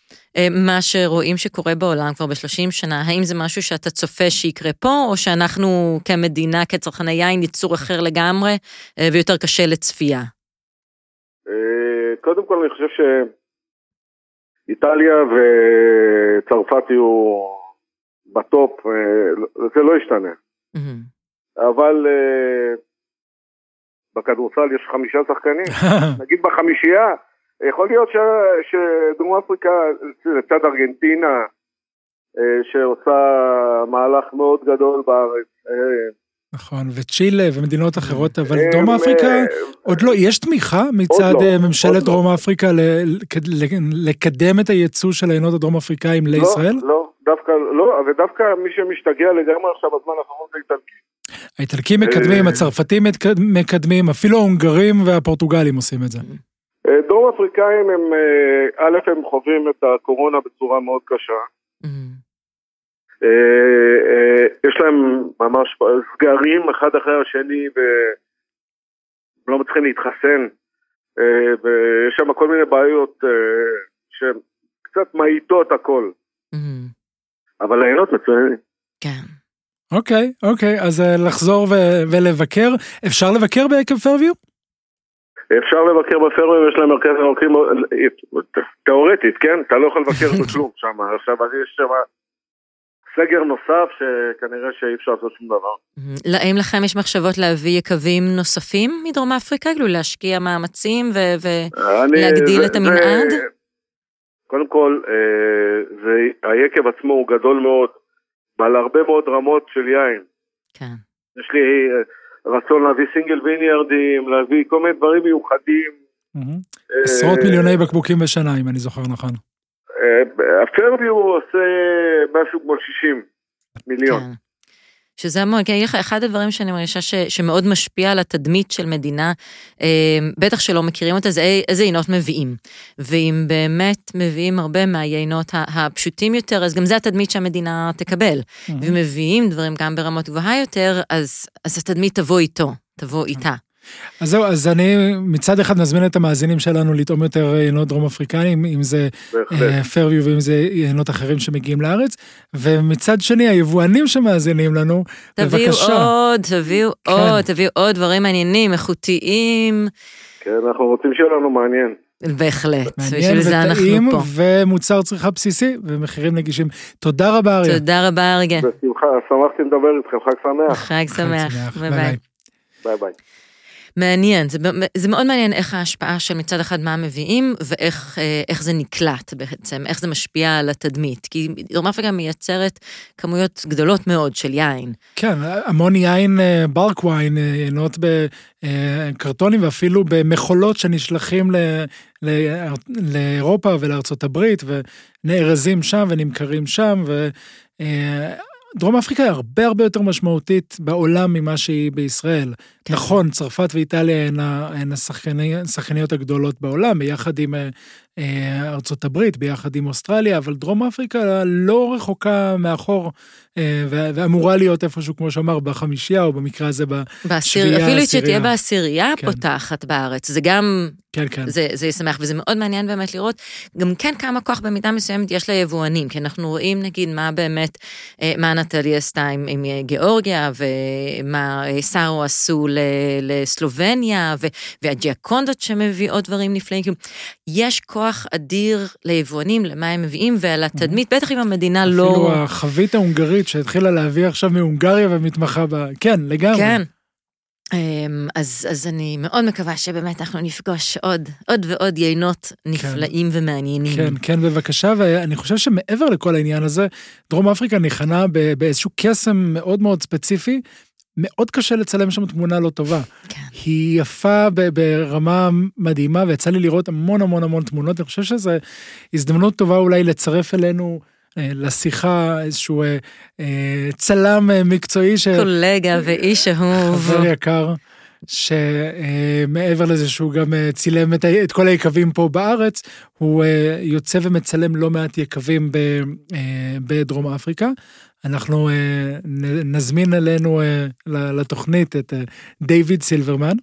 S1: מה שרואים שקורה בעולם כבר ב-30 שנה, האם זה משהו שאתה צופה שיקרה פה, או שאנחנו כמדינה, כצרכני יין, יצור אחר לגמרי אה, ויותר קשה לצפייה?
S4: אה, קודם כל אני חושב שאיטליה וצרפת יהיו בטופ, זה לא ישתנה. אבל בכדורסל יש חמישה שחקנים, <laughs> נגיד בחמישייה, יכול להיות ש, שדרום אפריקה, לצד ארגנטינה, אה, שעושה מהלך מאוד גדול בארץ. אה,
S2: נכון, וצ'ילה ומדינות אחרות, אבל דרום אפריקה, עוד לא, יש תמיכה מצד לא, ממשלת דרום לא. אפריקה לקדם את הייצוא של העיינות הדרום אפריקאים לא, לישראל?
S4: לא, לא, דווקא לא, ודווקא מי שמשתגע לגמרי עכשיו בזמן האחרון זה איטלקים.
S2: האיטלקים מקדמים, הצרפתים מקדמים, אפילו ההונגרים והפורטוגלים עושים את זה.
S4: אה, דרום אפריקאים הם, אה, א', הם חווים את הקורונה בצורה מאוד קשה. Mm-hmm. אה, יש להם ממש סגרים אחד אחרי השני ולא מצליחים להתחסן. ויש שם כל מיני בעיות שהן קצת מאיטות הכל. Mm-hmm. אבל העיינות מצוינים.
S1: כן.
S2: אוקיי, אוקיי, אז לחזור ולבקר. אפשר לבקר בעקב פרוויו?
S4: אפשר לבקר בפרווה, יש להם מרכז מרוקחים, תאורטית, כן? אתה לא יכול לבקר <laughs> בכלום שם. עכשיו, יש שם סגר נוסף שכנראה שאי אפשר לעשות שום דבר.
S1: האם לכם יש מחשבות להביא יקבים נוספים מדרום אפריקה? כאילו להשקיע מאמצים ולהגדיל את המנעד?
S4: קודם כל, אה, היקב עצמו הוא גדול מאוד, בעל הרבה מאוד רמות של יין.
S1: כן.
S4: יש לי אה, רצון להביא סינגל ויניארדים, להביא כל מיני דברים מיוחדים.
S2: עשרות מיליוני בקבוקים בשנה, אם אני זוכר נכון.
S4: הפרביו עושה משהו כמו 60 מיליון.
S1: שזה המון, כי אני אגיד לך, אחד הדברים שאני מרגישה ש, שמאוד משפיע על התדמית של מדינה, אה, בטח שלא מכירים אותה, זה איזה יינות מביאים. ואם באמת מביאים הרבה מהיינות הפשוטים יותר, אז גם זה התדמית שהמדינה תקבל. Mm-hmm. ומביאים דברים גם ברמות גבוהה יותר, אז, אז התדמית תבוא איתו, תבוא איתה.
S2: אז זהו, אז אני מצד אחד מזמין את המאזינים שלנו לטעום יותר יינות דרום אפריקנים, אם זה פרוויו ואם זה יינות אחרים שמגיעים לארץ, ומצד שני היבואנים שמאזינים לנו,
S1: תביאו בבקשה. תביאו עוד, תביאו כן. עוד, תביאו עוד דברים מעניינים, איכותיים.
S4: כן, אנחנו רוצים שיהיה לנו מעניין.
S1: בהחלט, בשביל זה אנחנו פה. מעניין
S2: וטעים ומוצר צריכה בסיסי ומחירים נגישים. תודה רבה אריה.
S1: תודה רבה אריה.
S4: בשמחה, שמחתי לדבר איתכם, חג שמח.
S1: חג שמח, ביי ביי.
S4: ביי ביי.
S1: מעניין, זה, זה מאוד מעניין איך ההשפעה של מצד אחד מה מביאים ואיך אה, זה נקלט בעצם, איך זה משפיע על התדמית. כי דרום אפריקה מייצרת כמויות גדולות מאוד של יין.
S2: כן, המון יין, אה, ברק וויין, יינות בקרטונים ואפילו במכולות שנשלחים ל, ל, לאירופה ולארצות הברית ונארזים שם ונמכרים שם. ו... דרום אפריקה היא הרבה הרבה יותר משמעותית בעולם ממה שהיא בישראל. כן. נכון, צרפת ואיטליה הן השחקניות הגדולות בעולם, ביחד עם אה, ארצות הברית, ביחד עם אוסטרליה, אבל דרום אפריקה לא רחוקה מאחור, אה, ואמורה להיות איפשהו, כמו שאמר, בחמישייה, או במקרה הזה בשביעייה
S1: העשירייה. אפילו שתהיה בעשירייה כן. פותחת בארץ, זה גם,
S2: כן, כן.
S1: זה, זה ישמח, וזה מאוד מעניין באמת לראות גם כן כמה כוח במידה מסוימת יש ליבואנים, כי אנחנו רואים נגיד מה באמת, מה נטליה עשתה עם, עם גיאורגיה, ומה סארו עשו לסלובניה, והג'יאקונדות שמביאות דברים נפלאים, כאילו, יש כוח אדיר ליבואנים, למה הם מביאים, ועל התדמית, בטח אם המדינה
S2: אפילו
S1: לא...
S2: אפילו החבית ההונגרית שהתחילה להביא עכשיו מהונגריה ומתמחה בה, כן, לגמרי.
S1: כן. אמ, אז, אז אני מאוד מקווה שבאמת אנחנו נפגוש עוד, עוד ועוד יינות נפלאים כן. ומעניינים.
S2: כן, כן, בבקשה, ואני חושב שמעבר לכל העניין הזה, דרום אפריקה ניחנה באיזשהו קסם מאוד מאוד ספציפי, מאוד קשה לצלם שם תמונה לא טובה. כן. היא יפה ברמה מדהימה, ויצא לי לראות המון המון המון תמונות, אני חושב שזו הזדמנות טובה אולי לצרף אלינו אה, לשיחה איזשהו אה, אה, צלם אה, מקצועי. ש...
S1: קולגה ואיש אהוב.
S2: חבר יקר. שמעבר לזה שהוא גם אה, צילם את, את כל היקבים פה בארץ, הוא אה, יוצא ומצלם לא מעט יקבים בדרום אפריקה. אנחנו אה, נזמין אלינו אה, לתוכנית את אה, דיוויד סילברמן.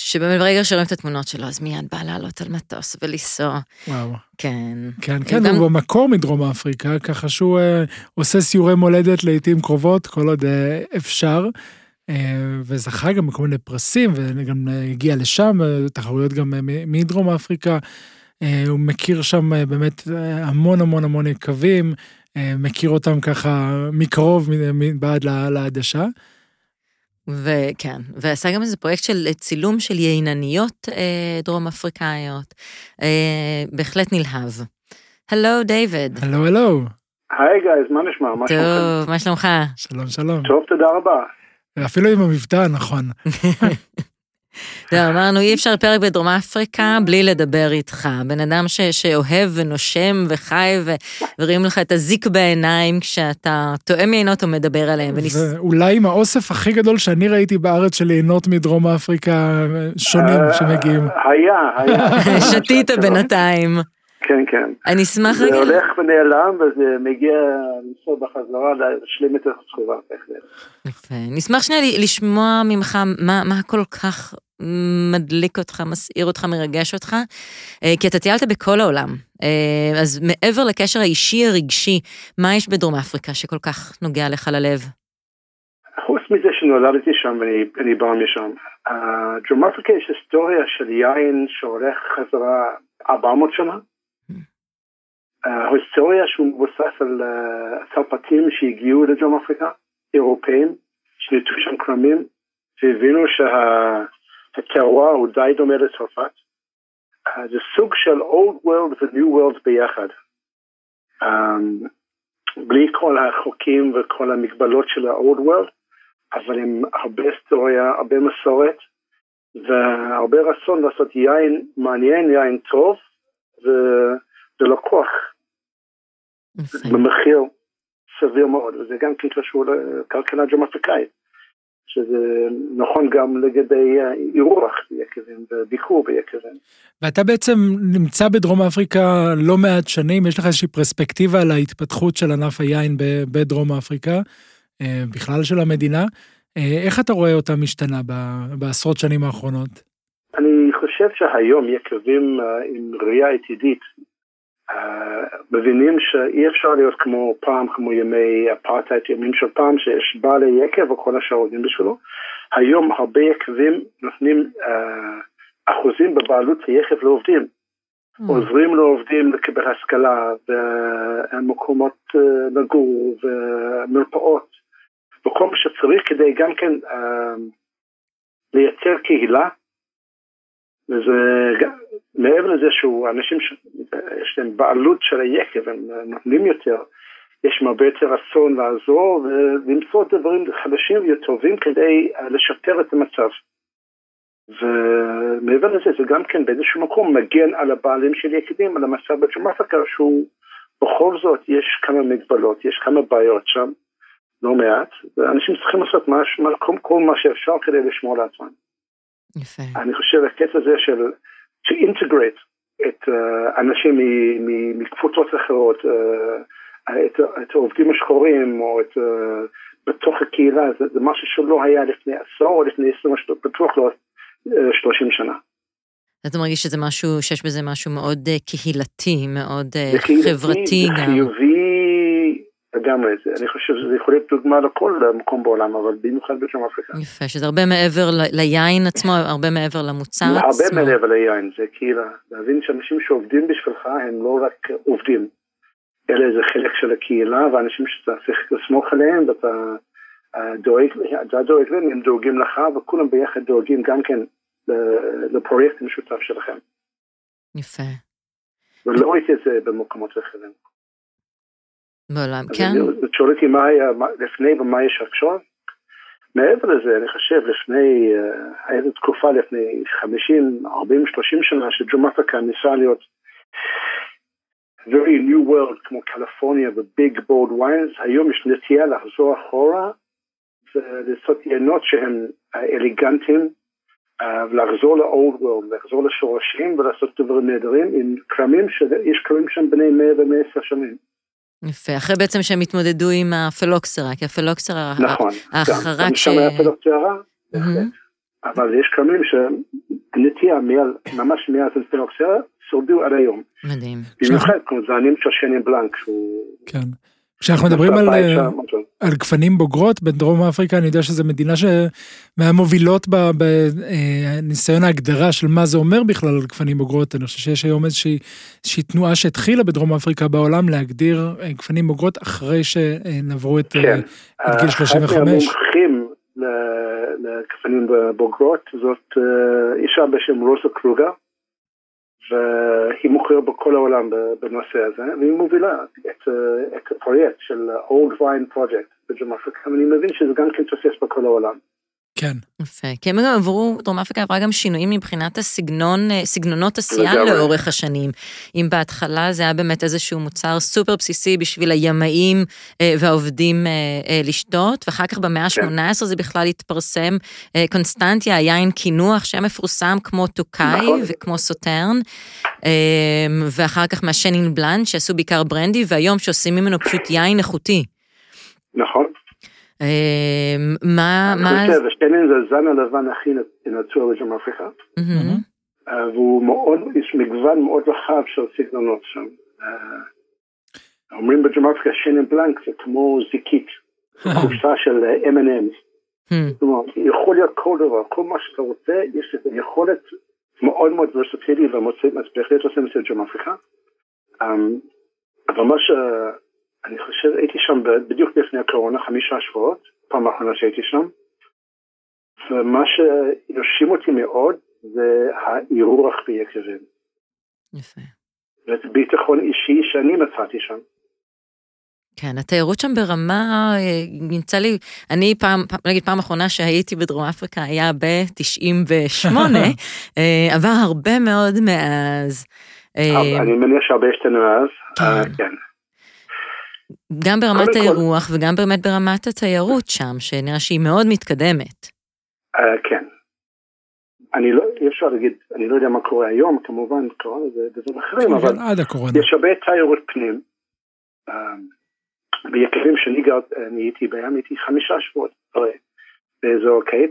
S1: שבאמת ברגע שרואים את התמונות שלו, אז מיד בא לעלות על מטוס ולנסוע.
S2: וואו.
S1: כן.
S2: כן, כן, גם... הוא במקור מדרום אפריקה, ככה שהוא אה, עושה סיורי מולדת לעיתים קרובות, כל עוד אה, אפשר. אה, וזכה גם בכל מיני פרסים, וגם הגיע לשם, תחרויות גם מדרום אפריקה. הוא מכיר שם באמת המון המון המון יקבים. אה, מכיר אותם ככה מקרוב מבעד לעדשה.
S1: וכן, ועשה גם איזה פרויקט של צילום של יינניות אה, דרום אפריקאיות. אה, בהחלט נלהב. הלו, דיוויד.
S2: הלו, הלו.
S5: היי גייז, מה נשמע?
S1: מה שלומכם? טוב, מה שלומך?
S2: שלום, שלום.
S5: טוב, תודה רבה.
S2: אפילו עם המבטא, נכון. <laughs> <laughs>
S1: לא, אמרנו, אי אפשר פרק בדרום אפריקה בלי לדבר איתך. בן אדם ש, שאוהב ונושם וחי ורואים לך את הזיק בעיניים כשאתה טועם יינות ומדבר עליהם.
S2: וניס... ואולי עם האוסף הכי גדול שאני ראיתי בארץ של יינות מדרום אפריקה שונים אה, שמגיעים.
S5: היה, היה. <laughs>
S1: שתית בינתיים.
S5: כן, כן.
S1: אני אשמח
S5: רגע... זה הולך ונעלם וזה מגיע לנסוע בחזרה להשלים את התשובה, בהחלט.
S1: יפה. נשמח שנייה לשמוע ממך מה, מה כל כך מדליק אותך, מסעיר אותך, מרגש אותך, אה, כי אתה טיילת בכל העולם. אה, אז מעבר לקשר האישי הרגשי, מה יש בדרום אפריקה שכל כך נוגע לך ללב?
S5: חוץ מזה שנולדתי שם ואני בא משם, דרום אפריקה יש היסטוריה של יין שהולך חזרה 400 שנה. ההיסטוריה שהוא מבוסס על הצרפתים שהגיעו לדרום אפריקה, אירופאים, שניתו שם כרמים, והבינו שהטרואר הוא די דומה לצרפת. זה סוג של Old World ו-New World ביחד. Um, בלי כל החוקים וכל המגבלות של ה-Old World, אבל עם הרבה היסטוריה, הרבה מסורת, והרבה רצון לעשות יין מעניין, יין טוב, ולקוח. במחיר סביר מאוד, וזה גם כן קשור לכלכלה דרום-אפריקאית, שזה נכון גם לגבי אירוח ביקבים וביקור ביקבים.
S2: ואתה בעצם נמצא בדרום אפריקה לא מעט שנים, יש לך איזושהי פרספקטיבה על ההתפתחות של ענף היין בדרום אפריקה, אה, בכלל של המדינה. איך אתה רואה אותה משתנה בעשרות שנים האחרונות?
S5: אני חושב שהיום יקבים עם ראייה עתידית מבינים שאי אפשר להיות כמו פעם, כמו ימי אפרטהייד, ימים של פעם, שיש בעלי יקב וכל השאר עובדים בשבילו. היום הרבה יקבים נותנים אחוזים בבעלות היחב לעובדים. Mm. עוזרים לעובדים לקבל השכלה ומקומות לגור ומרפאות וכל מה שצריך כדי גם כן לייצר קהילה וזה מעבר לזה שהוא אנשים שיש להם בעלות של היקב, הם נותנים יותר, יש הרבה יותר רצון לעזור ולמצוא דברים חדשים וטובים כדי לשפר את המצב. ומעבר לזה זה גם כן באיזשהו מקום מגן על הבעלים של יקבים, על המצב בצ'ום אפריקה שהוא בכל זאת יש כמה מגבלות, יש כמה בעיות שם, לא מעט, ואנשים צריכים לעשות מה, כל, כל מה שאפשר כדי לשמור לעצמם.
S1: יפה.
S5: אני חושב הקטע הזה של to integrate את uh, אנשים מקבוצות אחרות, uh, את, את העובדים השחורים או את, uh, בתוך הקהילה, זה, זה משהו שלא היה לפני עשור או לפני עשרים בטוח לא שלושים שנה.
S1: אתה מרגיש שזה משהו, שיש בזה משהו מאוד קהילתי, מאוד חברתי
S5: גם. זה חיובי לגמרי, אני חושב שזה יכול להיות דוגמה לכל מקום בעולם, אבל במיוחד בדרום אפריקה.
S1: יפה, שזה הרבה מעבר ליין עצמו, הרבה מעבר למוצר עצמו.
S5: הרבה מעבר ליין, זה כאילו, להבין שאנשים שעובדים בשבילך הם לא רק עובדים, אלא זה חלק של הקהילה, ואנשים שאתה צריך לסמוך עליהם, ואתה דואג, אתה דואג להם, הם דואגים לך, וכולם ביחד דואגים גם כן לפרויקט משותף שלכם.
S1: יפה.
S5: ולא ראיתי את זה במקומות אחרים.
S1: בעולם, כן.
S5: את שואלת אותי מה היה לפני ומה יש עכשיו? מעבר לזה, אני חושב, לפני, אה, איזו תקופה לפני 50, 40, 30 שנה, שג'ום אפריקה ניסה להיות very new world כמו קליפורניה וביג בורד ויינס, היום יש נטייה לחזור אחורה ולעשות יינות שהם אליגנטיים, אה, ולחזור ל-old world, לחזור לשורשים ולעשות דברים נהדרים עם כרמים שיש כרמים שהם בני 100 ו-110 שנים.
S1: יפה, אחרי בעצם שהם התמודדו עם הפלוקסרה, כי הפלוקסרה,
S5: נכון,
S1: ההחרק
S5: ש... נכון, שם היה פלוקסרה, אבל יש כרמים שנטייה ממש מאז הפלוקסרה, שורדו עד היום.
S1: מדהים.
S5: במיוחד כמו זנים של שני בלנק, שהוא...
S2: כן. כשאנחנו מדברים על, אה, על גפנים בוגרות בדרום אפריקה, אני יודע שזו מדינה שמהמובילות בניסיון ההגדרה של מה זה אומר בכלל על גפנים בוגרות. אני חושב שיש היום איזושהי, איזושהי תנועה שהתחילה בדרום אפריקה בעולם להגדיר אה, גפנים בוגרות אחרי שנעברו את,
S5: כן.
S2: את גיל 35. אחד
S5: מהמומחים לגפנים בוגרות זאת אישה בשם רוזה קרוגה. והיא מוכרת בכל העולם בנושא הזה, והיא מובילה את, את הפרויקט של Vine Project בדרום אפריקה, ואני מבין שזה גם כן תופס בכל העולם.
S2: כן.
S1: יפה. כי הם גם עברו, דרום אפריקה עברה גם שינויים מבחינת הסגנון, סגנונות עשייה לאורך השנים. אם בהתחלה זה היה באמת איזשהו מוצר סופר בסיסי בשביל הימאים והעובדים לשתות, ואחר כך במאה ה-18 כן. זה בכלל התפרסם, קונסטנטיה, היין קינוח, שהיה מפורסם כמו טוקאי נכון. וכמו סוטרן, ואחר כך מהשנין בלנד, שעשו בעיקר ברנדי, והיום שעושים ממנו פשוט יין איכותי.
S5: נכון.
S1: מה...
S5: אני חושב, השתנן זה הזן הלבן הכי נצור בדרום אפריקה. והוא מאוד, יש מגוון מאוד רחב של סגנונות שם. אומרים בדרום אפריקה שינן בלנק זה כמו זיקית, <laughs> קופסה של אומרת, יכול להיות כל דבר, כל מה שאתה רוצה, יש לזה יכולת מאוד מאוד ורסטילי ומוצאים, אז בהחלט עושים את זה בדרום אפריקה. אבל מה ש... אני חושב, הייתי שם בדיוק לפני הקורונה, חמישה שבועות, פעם האחרונה שהייתי שם, ומה שירשים אותי מאוד זה האירוח ביקבים.
S1: יפה.
S5: ואת ביטחון אישי שאני מצאתי שם.
S1: כן, התיירות שם ברמה, נמצא לי, אני פעם, נגיד פעם אחרונה שהייתי בדרום אפריקה היה ב-98, <laughs> עבר הרבה מאוד מאז.
S5: אני מניח שהרבה השתנה מאז, כן. כן.
S1: גם ברמת האירוח כל... וגם באמת ברמת התיירות שם, שנראה שהיא מאוד מתקדמת.
S5: Uh, כן. אני לא, אי אפשר להגיד, אני לא יודע מה קורה היום, כמובן, קורונה זה דברים אחרים, אבל
S2: עד הקורונה.
S5: יש הרבה תיירות פנים. Uh, ביקבים שאני גר, אני הייתי בים, הייתי חמישה שבועות, הרי, באזור קייפ,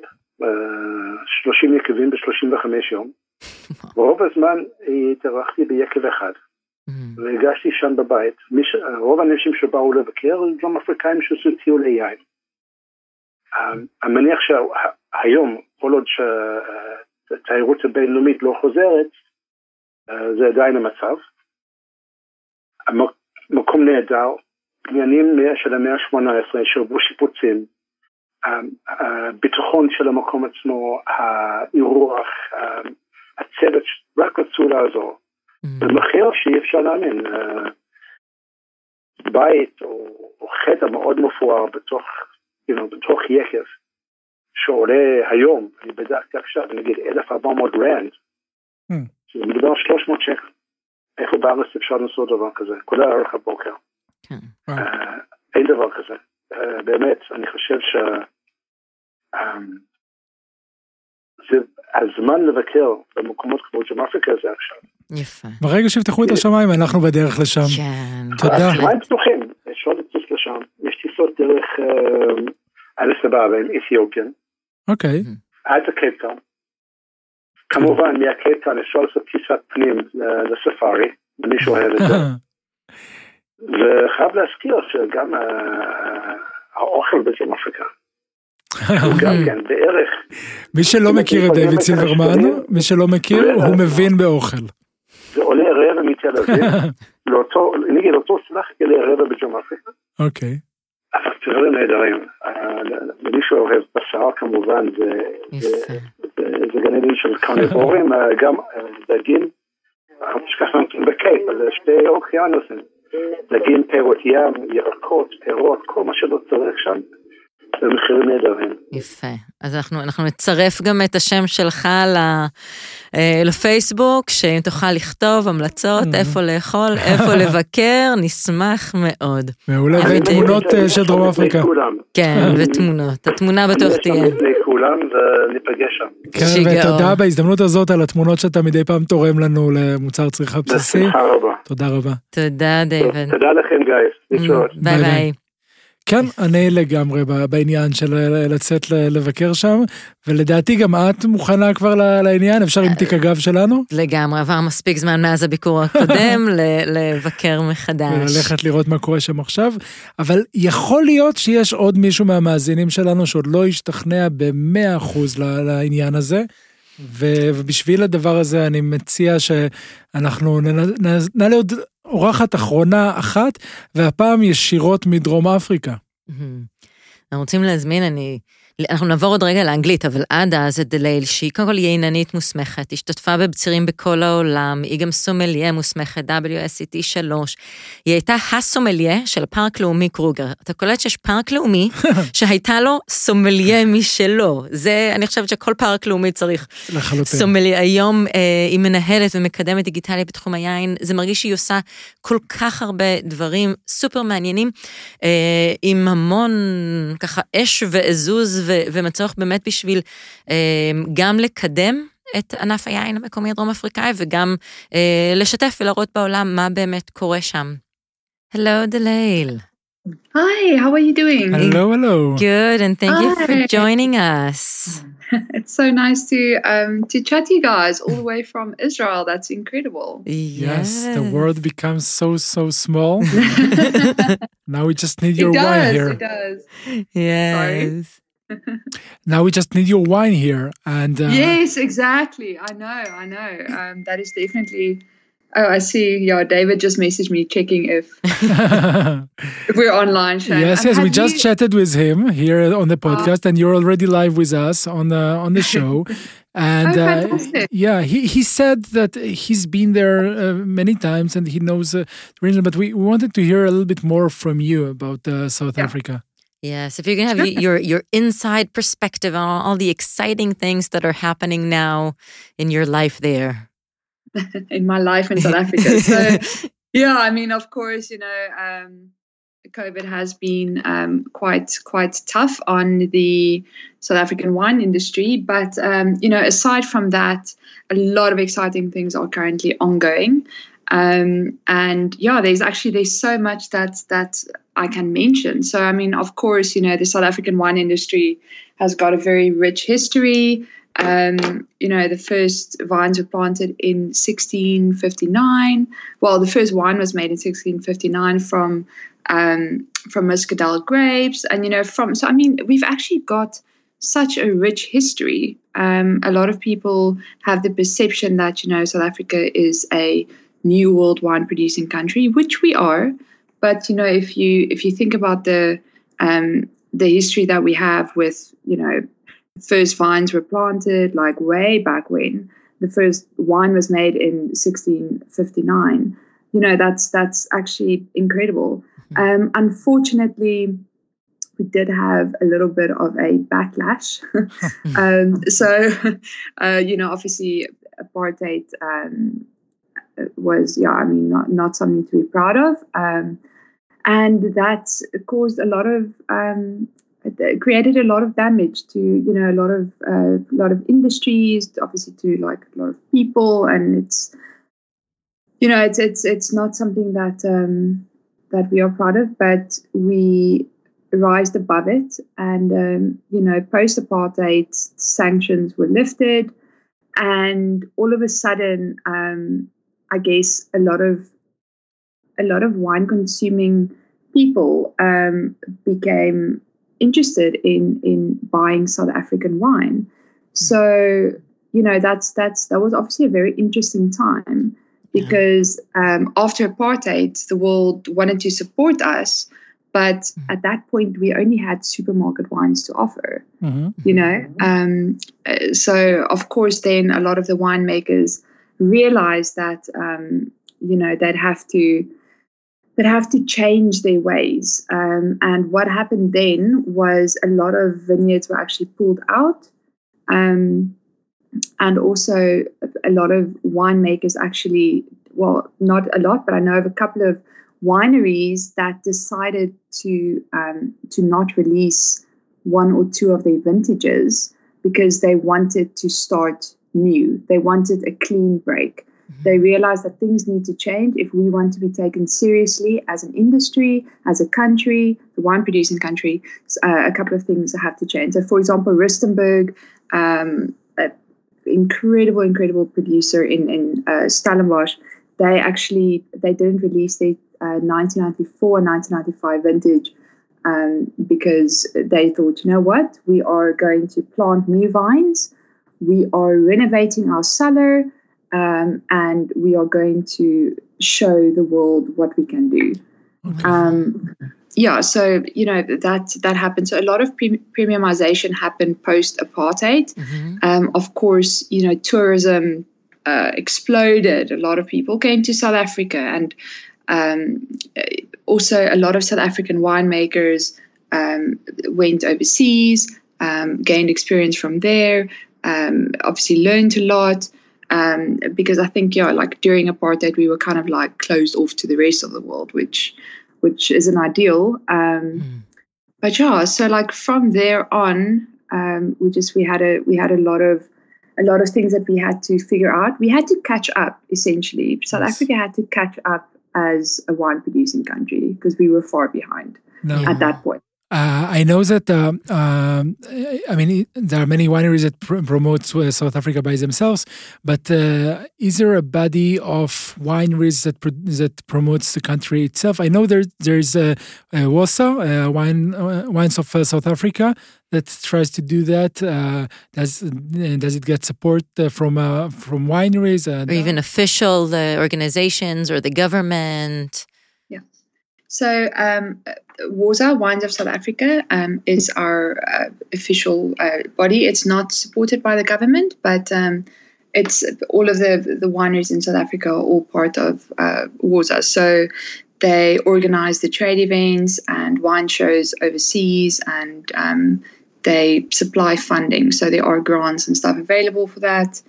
S5: 30 יקבים ב-35 יום. <laughs> רוב הזמן התארחתי ביקב אחד, והגשתי שם בבית. ש... רוב האנשים שבאו לבקר הם דרום אפריקאים שעשו טיולי יין. אני מניח שהיום, כל עוד שהתיירות הבינלאומית לא חוזרת, זה עדיין המצב. מקום נהדר, בניינים של המאה ה-18 שרבו שיפוצים, הביטחון של המקום עצמו, האירוח, הצוות רק רצו לעזור. Mm-hmm. במחיר שאי אפשר להאמין. בית או, או חטא מאוד מפואר בתוך, you know, בתוך יקב, שעולה היום, אני בדקתי עכשיו, נגיד 1,400 רנד, mm. מדובר על 300 שקל. איפה בארץ אפשר לעשות דבר כזה, כולל ארוך הבוקר. כן. Uh, אין דבר כזה. Uh, באמת, אני חושב ש... Um, זה הזמן לבקר במקומות כמו ג'ם אפריקה זה עכשיו.
S1: יפה.
S2: ברגע שיפתחו את השמיים אנחנו בדרך לשם.
S1: כן.
S2: תודה.
S5: השמיים פתוחים, יש עוד טיסות לשם, יש טיסות דרך אליס אבבה עם אתיופיאן.
S2: אוקיי.
S5: עד הקייפטאון. כמובן מהקייפטאון אפשר לעשות טיסת פנים לספארי, למי שאוהב את זה. <laughs> וחייב להזכיר שגם האוכל בדרום אפריקה. גם <laughs> כן, בערך.
S2: מי שלא מכיר את דיוויד סילברמן, מי שלא מכיר, הוא מבין באוכל.
S5: זה עולה רבע מתל אביב, <laughs> לאותו, נגיד אותו סלח יעלה רבע בדרום אפריקה.
S2: אוקיי.
S5: אבל דברים נהדרים. למי שאוהב בשר כמובן, זה גן עדן של קרניבורים, <laughs> גם דגים, אל תשכח בקייפ, זה שתי אוקיינוסים. דגים, פירות ים, ירקות, פירות, כל מה שלא צריך שם. במחירים נהדרים.
S1: יפה. אז אנחנו, אנחנו נצרף גם את השם שלך ל, אה, לפייסבוק, שאם תוכל לכתוב המלצות, mm-hmm. איפה לאכול, איפה <laughs> לבקר, נשמח מאוד.
S2: מעולה, ותמונות אה, של דרום אפריקה.
S1: כן, ותמונות. התמונה בטוח תהיה.
S5: לכולם וניפגש שם.
S2: כן, ותודה בהזדמנות הזאת על התמונות שאתה מדי פעם תורם לנו למוצר צריכה בסיסי.
S5: בשמחה רבה.
S2: תודה רבה.
S1: תודה, דיוויד.
S5: תודה לכם, גיא.
S1: ביי ביי.
S2: כן, אני לגמרי בעניין של לצאת לבקר שם, ולדעתי גם את מוכנה כבר לעניין, אפשר עם תיק הגב שלנו?
S1: לגמרי, עבר מספיק זמן מאז הביקור הקודם <laughs> לבקר מחדש.
S2: וללכת לראות מה קורה שם עכשיו, אבל יכול להיות שיש עוד מישהו מהמאזינים שלנו שעוד לא השתכנע ב-100% לעניין הזה. ובשביל הדבר הזה אני מציע שאנחנו נעלה עוד אורחת אחרונה אחת, והפעם ישירות מדרום אפריקה.
S1: אנחנו רוצים להזמין, אני אנחנו נעבור עוד רגע לאנגלית, אבל עד אז את דלייל, שהיא קודם כל ייננית מוסמכת, השתתפה בבצירים בכל העולם, היא גם סומליה מוסמכת, WSET 3. היא הייתה הסומליה של פארק לאומי קרוגר. אתה קולט שיש פארק לאומי <laughs> שהייתה לו סומליה משלו. זה, אני חושבת שכל פארק לאומי צריך
S2: לחלוטין.
S1: סומליה. היום אה, היא מנהלת ומקדמת דיגיטליה בתחום היין, זה מרגיש שהיא עושה כל כך הרבה דברים סופר מעניינים, אה, עם המון ככה אש ועזוז. ומצורך באמת בשביל אה, גם לקדם את ענף היין המקומי הדרום אפריקאי וגם אה, לשתף ולהראות בעולם מה באמת קורה שם. Hello, Delail.
S6: Hi, how are you doing?
S2: Hello, hello.
S1: Good, and thank Hi. you for joining us.
S6: it's so nice to um, to chat to you guys all the way from Israel. That's incredible.
S2: Yes, yes the world becomes so so small. now we just need your
S6: it does,
S2: wine here.
S6: It does.
S1: Yes.
S6: Sorry
S2: now we just need your wine here and uh,
S6: yes exactly i know i know um, that is definitely oh i see yeah david just messaged me checking if if we're online
S2: Shane. yes yes we just chatted with him here on the ah. podcast and you're already live with us on the on the show <laughs> and
S6: oh, uh,
S2: yeah he, he said that he's been there uh, many times and he knows uh, the region but we, we wanted to hear a little bit more from you about uh, south yeah. africa
S1: Yes, if you're gonna have your your inside perspective on all the exciting things that are happening now in your life there. <laughs>
S6: in my life in South Africa. So <laughs> yeah, I mean, of course, you know, um, COVID has been um, quite quite tough on the South African wine industry, but um, you know, aside from that, a lot of exciting things are currently ongoing. Um, and yeah, there's actually there's so much that that I can mention. So, I mean, of course, you know, the South African wine industry has got a very rich history. Um, you know, the first vines were planted in 1659. Well, the first wine was made in 1659 from um, from muscadel grapes, and you know, from so I mean, we've actually got such a rich history. Um, a lot of people have the perception that you know South Africa is a new world wine producing country, which we are. But you know, if you if you think about the um, the history that we have with you know first vines were planted like way back when the first wine was made in 1659 you know that's that's actually incredible mm-hmm. um, unfortunately we did have a little bit of a backlash <laughs> <laughs> um, so <laughs> uh, you know obviously apartheid um, was yeah i mean not, not something to be proud of. Um, and that caused a lot of um, created a lot of damage to you know a lot of uh, lot of industries obviously to like a lot of people. And it's you know it's it's it's not something that um, that we are proud of but we rised above it. And um, you know post apartheid sanctions were lifted. And all of a sudden um, i guess a lot of a lot of wine consuming people um, became interested in in buying South African wine. So you know that's that's that was obviously a very interesting time because um, after apartheid, the world wanted to support us, but mm-hmm. at that point we only had supermarket wines to offer. Mm-hmm. You know, um, uh, so of course then a lot of the winemakers realized that um, you know they'd have to that have to change their ways. Um, and what happened then was a lot of vineyards were actually pulled out. Um, and also, a lot of winemakers actually, well, not a lot, but I know of a couple of wineries that decided to um, to not release one or two of their vintages because they wanted to start new. They wanted a clean break. They realized that things need to change if we want to be taken seriously as an industry, as a country, the wine producing country. Uh, a couple of things have to change. So, for example, Rustenburg, um, incredible, incredible producer in in uh, Stellenbosch, they actually they didn't release their uh, 1994 1995 vintage um, because they thought, you know what, we are going to plant new vines. We are renovating our cellar um, and we are going to show the world what we can do. Um, yeah, so you know that that happened. So a lot of pre- premiumization happened post apartheid. Mm-hmm. Um, of course, you know tourism uh, exploded. A lot of people came to South Africa, and um, also a lot of South African winemakers um, went overseas, um, gained experience from there. Um, obviously, learned a lot um, because I think yeah, like during apartheid, we were kind of like closed off to the rest of the world, which which isn't ideal. Um, mm. But yeah, so like from there on, um, we just we had a we had a lot of a lot of things that we had to figure out. We had to catch up essentially. South yes. Africa had to catch up as a wine producing country because we were far behind no. at that point.
S2: Uh, I know that uh, uh, I mean there are many wineries that pr- promote South Africa by themselves, but uh, is there a body of wineries that pr- that promotes the country itself? I know there there's a, a WOSA, wine uh, wines of uh, South Africa, that tries to do that. does does it get support from from wineries
S1: or even official organizations or the government? Yeah.
S6: So, um, WOSA, Wines of South Africa, um, is our uh, official uh, body. It's not supported by the government, but um, it's all of the the wineries in South Africa are all part of uh, WOSA. So they organize the trade events and wine shows overseas, and um, they supply funding. So there are grants and stuff available for that.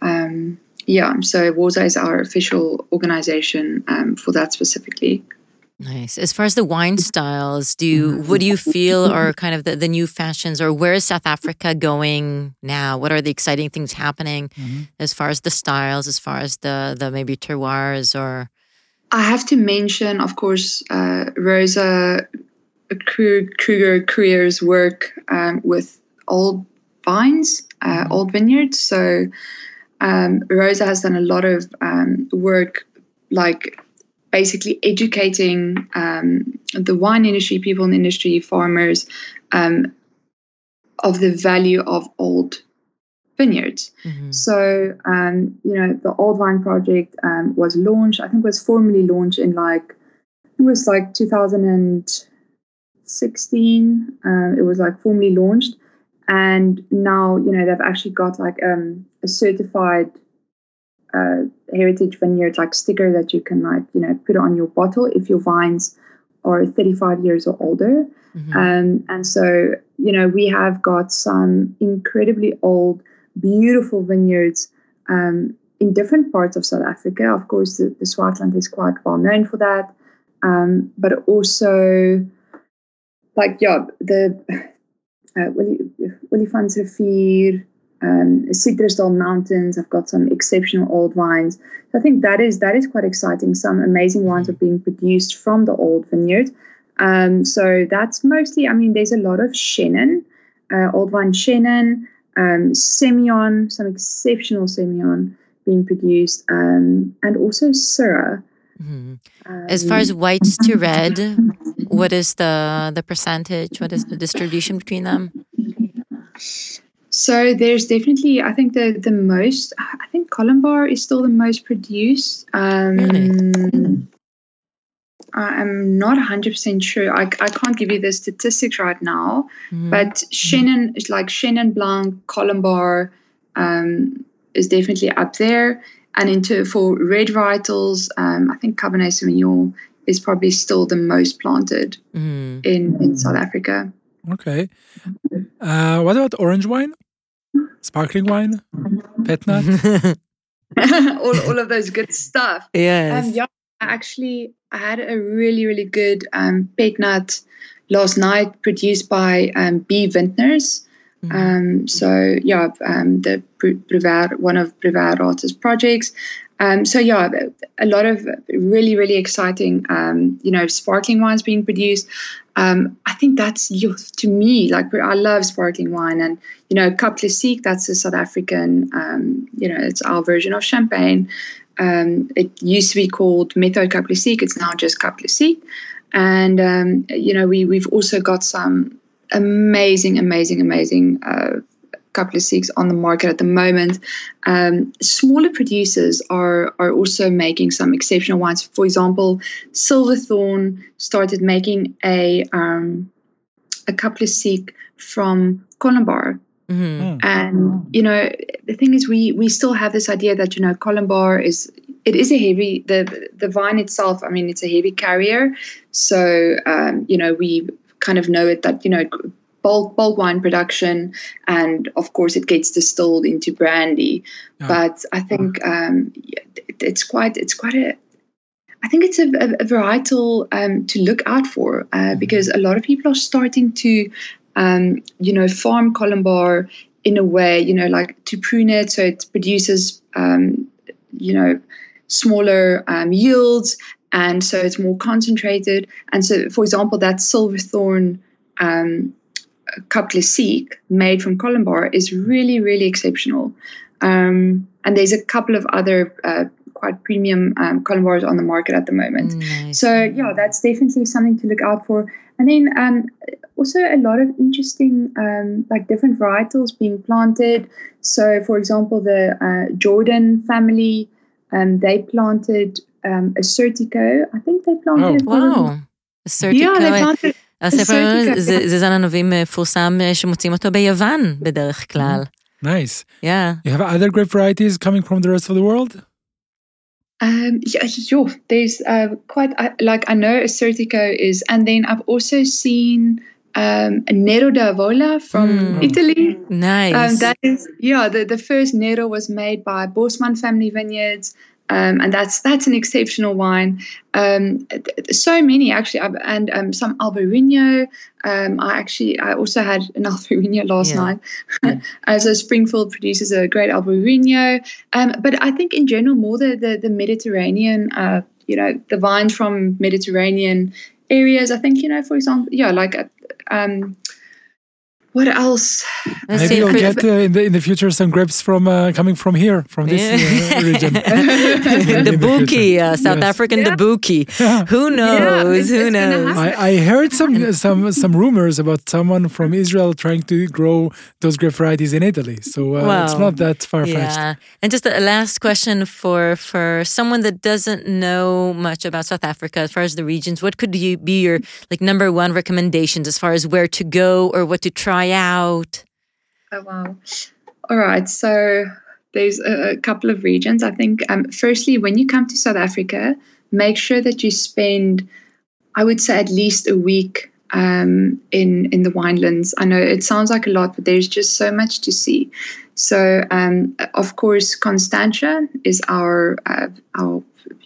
S6: Um, yeah, so WOSA is our official organization um, for that specifically.
S1: Nice. As far as the wine styles, do you, what do you feel are kind of the, the new fashions or where is South Africa going now? What are the exciting things happening mm-hmm. as far as the styles, as far as the the maybe terroirs or
S6: I have to mention, of course, uh, Rosa Kruger Creer's work um, with old vines, uh,
S1: Mhm.
S6: old vineyards. So um, Rosa has done a lot of um, work, like basically educating um, the wine industry, people in the industry, farmers, um, of the value of old vineyards.
S1: Mhm.
S6: So, um, you know, the Old Vine Project um, was launched, I think was formally launched in like, it was like 2016. Um, it was like formally launched. And now, you know, they've actually got like um, a certified uh, heritage vineyard like sticker that you can like, you know, put on your bottle if your vines are 35 years or older.
S1: Mhm.
S6: Um, and so, you know, we have got some incredibly old, beautiful vineyards um, in different parts of South Africa. Of course, the, the Swartland is quite well known for that. Um, but also, like, yeah, the <laughs> uh, Willie, Rivier, um, Citrusdal Mountains I've got some exceptional old wines. So I think that is that is quite exciting. Some amazing wines are being produced from the old vineyard. Um, so that's mostly, I mean, there's a lot of Chenin, uh, old wine Chenin, um, Semillon, some exceptional Semillon being produced, um, and also Syrah.
S1: Mhm.
S6: Um,
S1: As far as whites to red, what is the the percentage? What is the distribution between them?
S6: So there's definitely, I think the the most, I think Columbar is still the most produced. Um,
S1: Really?
S6: I'm not 100% sure. I, I can't give you the statistics right now,
S1: Mhm.
S6: but Chenin is like Chenin Blanc, Columbar um, is definitely up there. And into for red varietals, um, I think Cabernet Sauvignon is probably still the most planted
S1: Mhm.
S6: in, in South Africa.
S2: Okay. Uh, what about orange wine? Sparkling wine? Pet nut? <laughs> <laughs>
S6: all, all of those good stuff.
S1: yes.
S6: Um, yeah, I actually, I had a really, really good um, pet nut last night produced by um, B Vintners.
S1: Mhm.
S6: Um, so yeah, um, the Bru- Bruvaer, one of Bruvaera's projects. Um, so yeah, a lot of really, really exciting, um, you know, sparkling wines being produced. Um, I think that's to me like I love sparkling wine, and you know, Cap Classique. That's a South African, um, you know, it's our version of champagne. Um, it used to be called Methode Cap Classique. It's now just Cap Classique, and um, you know, we we've also got some amazing, amazing, amazing uh, couple of six on the market at the moment. Um, smaller producers are are also making some exceptional wines. For example, Silverthorn started making a um, a couple of seek from Columbar.
S1: Mhm.
S2: Hmm.
S6: And you know, the thing is, we we still have this idea that you know, Columbar is it is a heavy the the vine itself. I mean, it's a heavy carrier, so um, you know we kind of know it that you know bulk bulk wine production, and of course it gets distilled into brandy.
S2: Yeah.
S6: But I think um, it- it's quite it's quite a I think it's a, a, a varietal um, to look out for uh, because a lot of people are starting to, um, you know, farm Columbar in a way, you know, like to prune it so it produces, um, you know, smaller um, yields and so it's more concentrated. And so, for example, that Silverthorn um, cup classique made from columbare is really, really exceptional. Um, and there's a couple of other uh, quite premium um, columbars on the market at the moment.
S1: Mm, nice.
S6: So yeah, that's definitely something to look out for. And then um, also a lot of interesting um, like different varietals being planted. So for example, the uh, Jordan family, um, they planted um, a Certico. I think they planted.
S2: Oh,
S1: wow.
S6: Certico.
S1: Yeah,
S6: they planted
S1: הספר
S6: סרטיקו.
S1: זה זה זן ענבים מפורסם אה, שמוצאים אותו ביוון בדרך כלל.
S2: Nice.
S1: Yeah.
S2: You have other great varieties coming from the rest of the world?
S6: Um, yeah, sure. There's uh, quite I like I know a Certico is, and then I've also seen um, a Nero d'Avola from
S1: Mm.
S6: Italy.
S1: Nice.
S6: Um, that is, yeah, the, the first Nero was made by Bosman Family Vineyards. um, and that's that's an exceptional wine. Um, so many actually, and um, some Albarino. Um, I actually I also had an <laughs> Albarino last
S1: Yeah.
S6: night. uh, so <laughs> Springfield produces a great Albarino. Um, but I think in general more the the, the Mediterranean uh, you know, the vines from Mediterranean areas. I think, you know, for example, yeah, like um, what else?
S2: Maybe you'll get uh, in the in the future some grapes from uh, coming from here, from this yeah. uh, region. <laughs>
S1: the bookie, uh, South yes. African yeah. bookie. <laughs> Yeah. Who knows? Yeah, Who knows?
S2: I, I, heard some some some rumors about someone from Israel trying to grow those grape varieties in Italy. So well, it's not that far fetched. Yeah.
S1: And just a last question for for someone that doesn't know much about South Africa as far as the regions. What could you be your like number one recommendations as far as where to go or what to try out?
S6: Oh, wow. All right. So there's a, a couple of regions. I think, um, firstly, when you come to South Africa, make sure that you spend, I would say, at least a week um, in in the winelands. I know it sounds like a lot, but there's just so much to see. So, um, of course, Constantia is our uh, our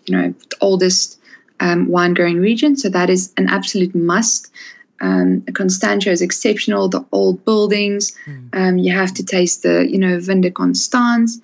S6: you know oldest um, wine growing region, so that is an absolute must. Um, Constantia is exceptional. The old buildings. Mm. Um, you have to taste the, you know, Vin de Constance.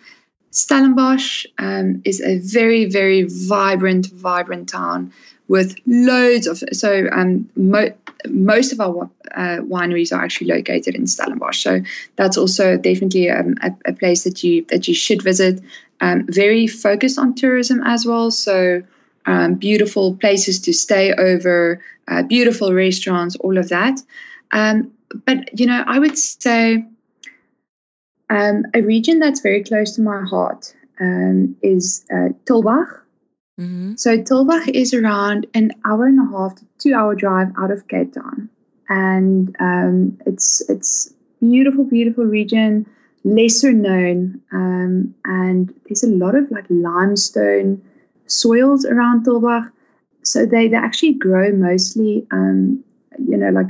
S6: Stellenbosch um, is a very, very vibrant, vibrant town with loads of. So um, mo- most of our uh, wineries are actually located in Stellenbosch. So that's also definitely um, a, a, place that you that you should visit. Um, very focused on tourism as well. So um, beautiful places to stay over, uh, beautiful restaurants, all of that. Um, but, you know, I would say um, a region that's very close to my heart um, is uh, Tulbagh. Mm-hmm. So Tulbagh is around an hour and a half to two hour drive out of Cape Town. And um, it's it's beautiful, beautiful region, lesser known, um, and there's a lot of like limestone soils around Tulbagh. So they, they actually grow mostly, um, you know, like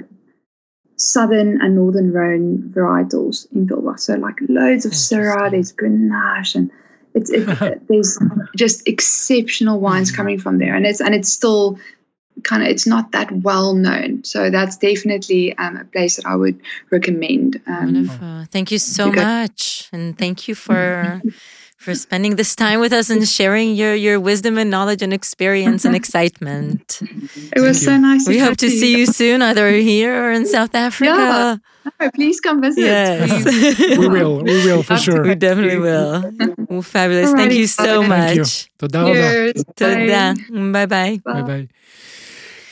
S6: southern and northern Rhone varietals in Tulbagh. So like loads of Syrah, there's Grenache, and it's it, <laughs> there's just exceptional wines mm-hmm. coming from there, and it's and it's still kind of it's not that well known. So that's definitely um, a place that I would recommend. Um,
S1: Wonderful. Thank you so much, and thank you for <laughs> for spending this time with us and sharing your, your wisdom and knowledge and experience and excitement.
S6: It was so nice.
S1: We hope to see you soon, either here or in South Africa.
S6: Yeah. please come visit.
S1: Yes.
S2: we will. We will for sure.
S1: We definitely will. Well, fabulous. Thank you so much.
S2: Thank
S1: you. Bye bye.
S2: Bye bye.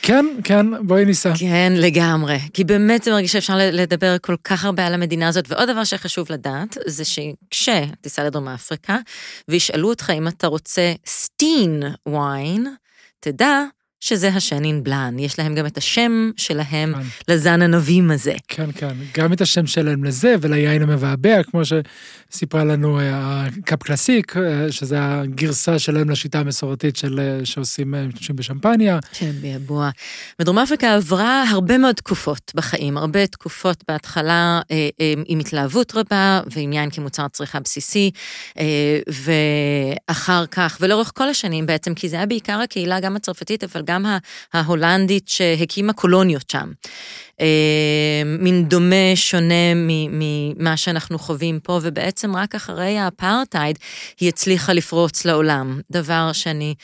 S2: כן, כן, בואי ניסע.
S1: כן, לגמרי. כי באמת זה מרגיש שאפשר לדבר כל כך הרבה על המדינה הזאת. ועוד דבר שחשוב לדעת, זה שכשתיסע לדרום אפריקה, וישאלו אותך אם אתה רוצה Steen wine, תדע שזה השנין בלאן. יש להם גם את השם שלהם כן. לזן ענבים הזה.
S2: כן, כן, גם את השם שלהם לזה וליין המבעבע, כמו שסיפרה לנו אה, ה Cap Classique, אה, שזה הגרסה שלהם לשיטה המסורתית של, אה, שעושים משתמשים בשמפניה.
S1: כן, ביבוע. ודרום אפריקה עברה הרבה מאוד תקופות בחיים, הרבה תקופות בהתחלה עם התלהבות רבה ועם יין כמוצר צריכה בסיסי, ואחר כך, ולאורך כל השנים בעצם, כי זה היה בעיקר הקהילה גם הצרפתית, אבל גם גם ההולנדית שהקימה קולוניות שם. אה, מין דומה, שונה ממה שאנחנו חווים פה, ובעצם רק אחרי האפרטהייד היא הצליחה לפרוץ לעולם. דבר שאני...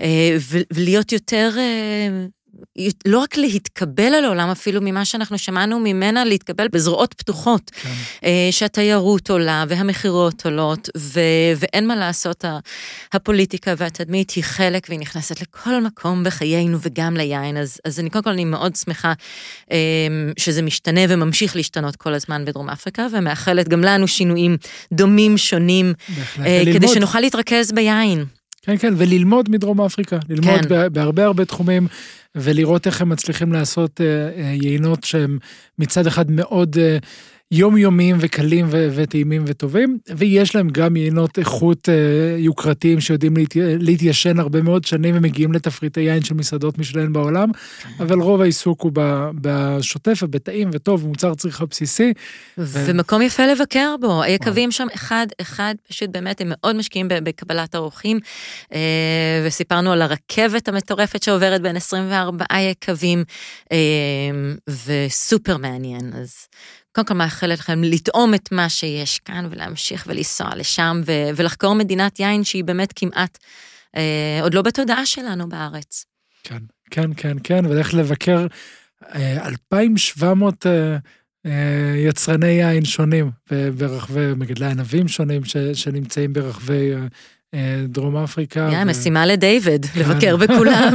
S1: אה, ולהיות יותר אה, לא רק להתקבל על העולם, אפילו ממה שאנחנו שמענו ממנה, להתקבל בזרועות פתוחות. כן. אה, שהתיירות עולה והמכירות עולות, ו- ואין מה לעשות, הפוליטיקה והתדמית היא חלק והיא נכנסת לכל מקום בחיינו וגם ליין. אז, אז אני קודם כל, אני מאוד שמחה אה, שזה משתנה וממשיך להשתנות כל הזמן בדרום אפריקה, ומאחלת גם לנו שינויים דומים, שונים, אה, כדי שנוכל להתרכז ביין.
S2: כן, כן, וללמוד מדרום אפריקה, ללמוד כן. בהרבה הרבה תחומים, ולראות איך הם מצליחים לעשות אה, אה, יינות שהם מצד אחד מאוד אה, יומיומיים וקלים ו- וטעימים וטובים, ויש להם גם יינות איכות אה, יוקרתיים שיודעים להת... להתיישן הרבה מאוד שנים ומגיעים לתפריטי יין של מסעדות משלן בעולם, אבל רוב העיסוק הוא בשוטף ובטעים וטוב, מוצר צריכה בסיסי.
S1: ו... ומקום יפה לבקר בו, היקבים שם אחד אחד, פשוט באמת הם מאוד משקיעים בקבלת האורחים, אה, וסיפרנו על הרכבת המטורפת שעוברת בין 24 יקבים, אה, וסופר מעניין, אז... קודם כל מאחלת לכם לטעום את מה שיש כאן ולהמשיך ולנסוע לשם ו- ולחקור מדינת יין שהיא באמת כמעט אה, עוד לא בתודעה שלנו בארץ.
S2: כן, כן, כן, כן, ולך לבקר אה, 2,700 אה, אה, יצרני יין שונים ברחבי, מגדלי ענבים שונים ש, שנמצאים ברחבי אה, אה, דרום אפריקה.
S1: יא, ו... משימה לדיוויד, כן. לבקר <laughs> בכולם.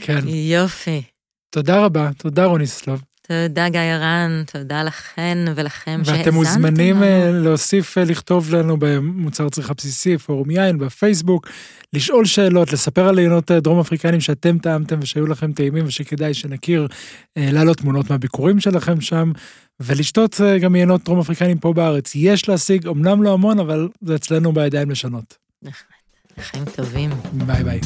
S2: כן.
S1: יופי.
S2: תודה רבה, תודה רוניסלוב.
S1: תודה גיא הרן, תודה לכן ולכם שהאזנתם.
S2: ואתם מוזמנים לנו. להוסיף, לכתוב לנו במוצר צריכה בסיסי, פורום יין, בפייסבוק, לשאול שאלות, לספר על עיינות דרום אפריקנים שאתם טעמתם ושהיו לכם טעימים ושכדאי שנכיר, להעלות תמונות מהביקורים שלכם שם, ולשתות גם עיינות דרום אפריקנים פה בארץ. יש להשיג, אמנם לא המון, אבל זה אצלנו בידיים לשנות.
S1: לחיים טובים.
S2: ביי ביי.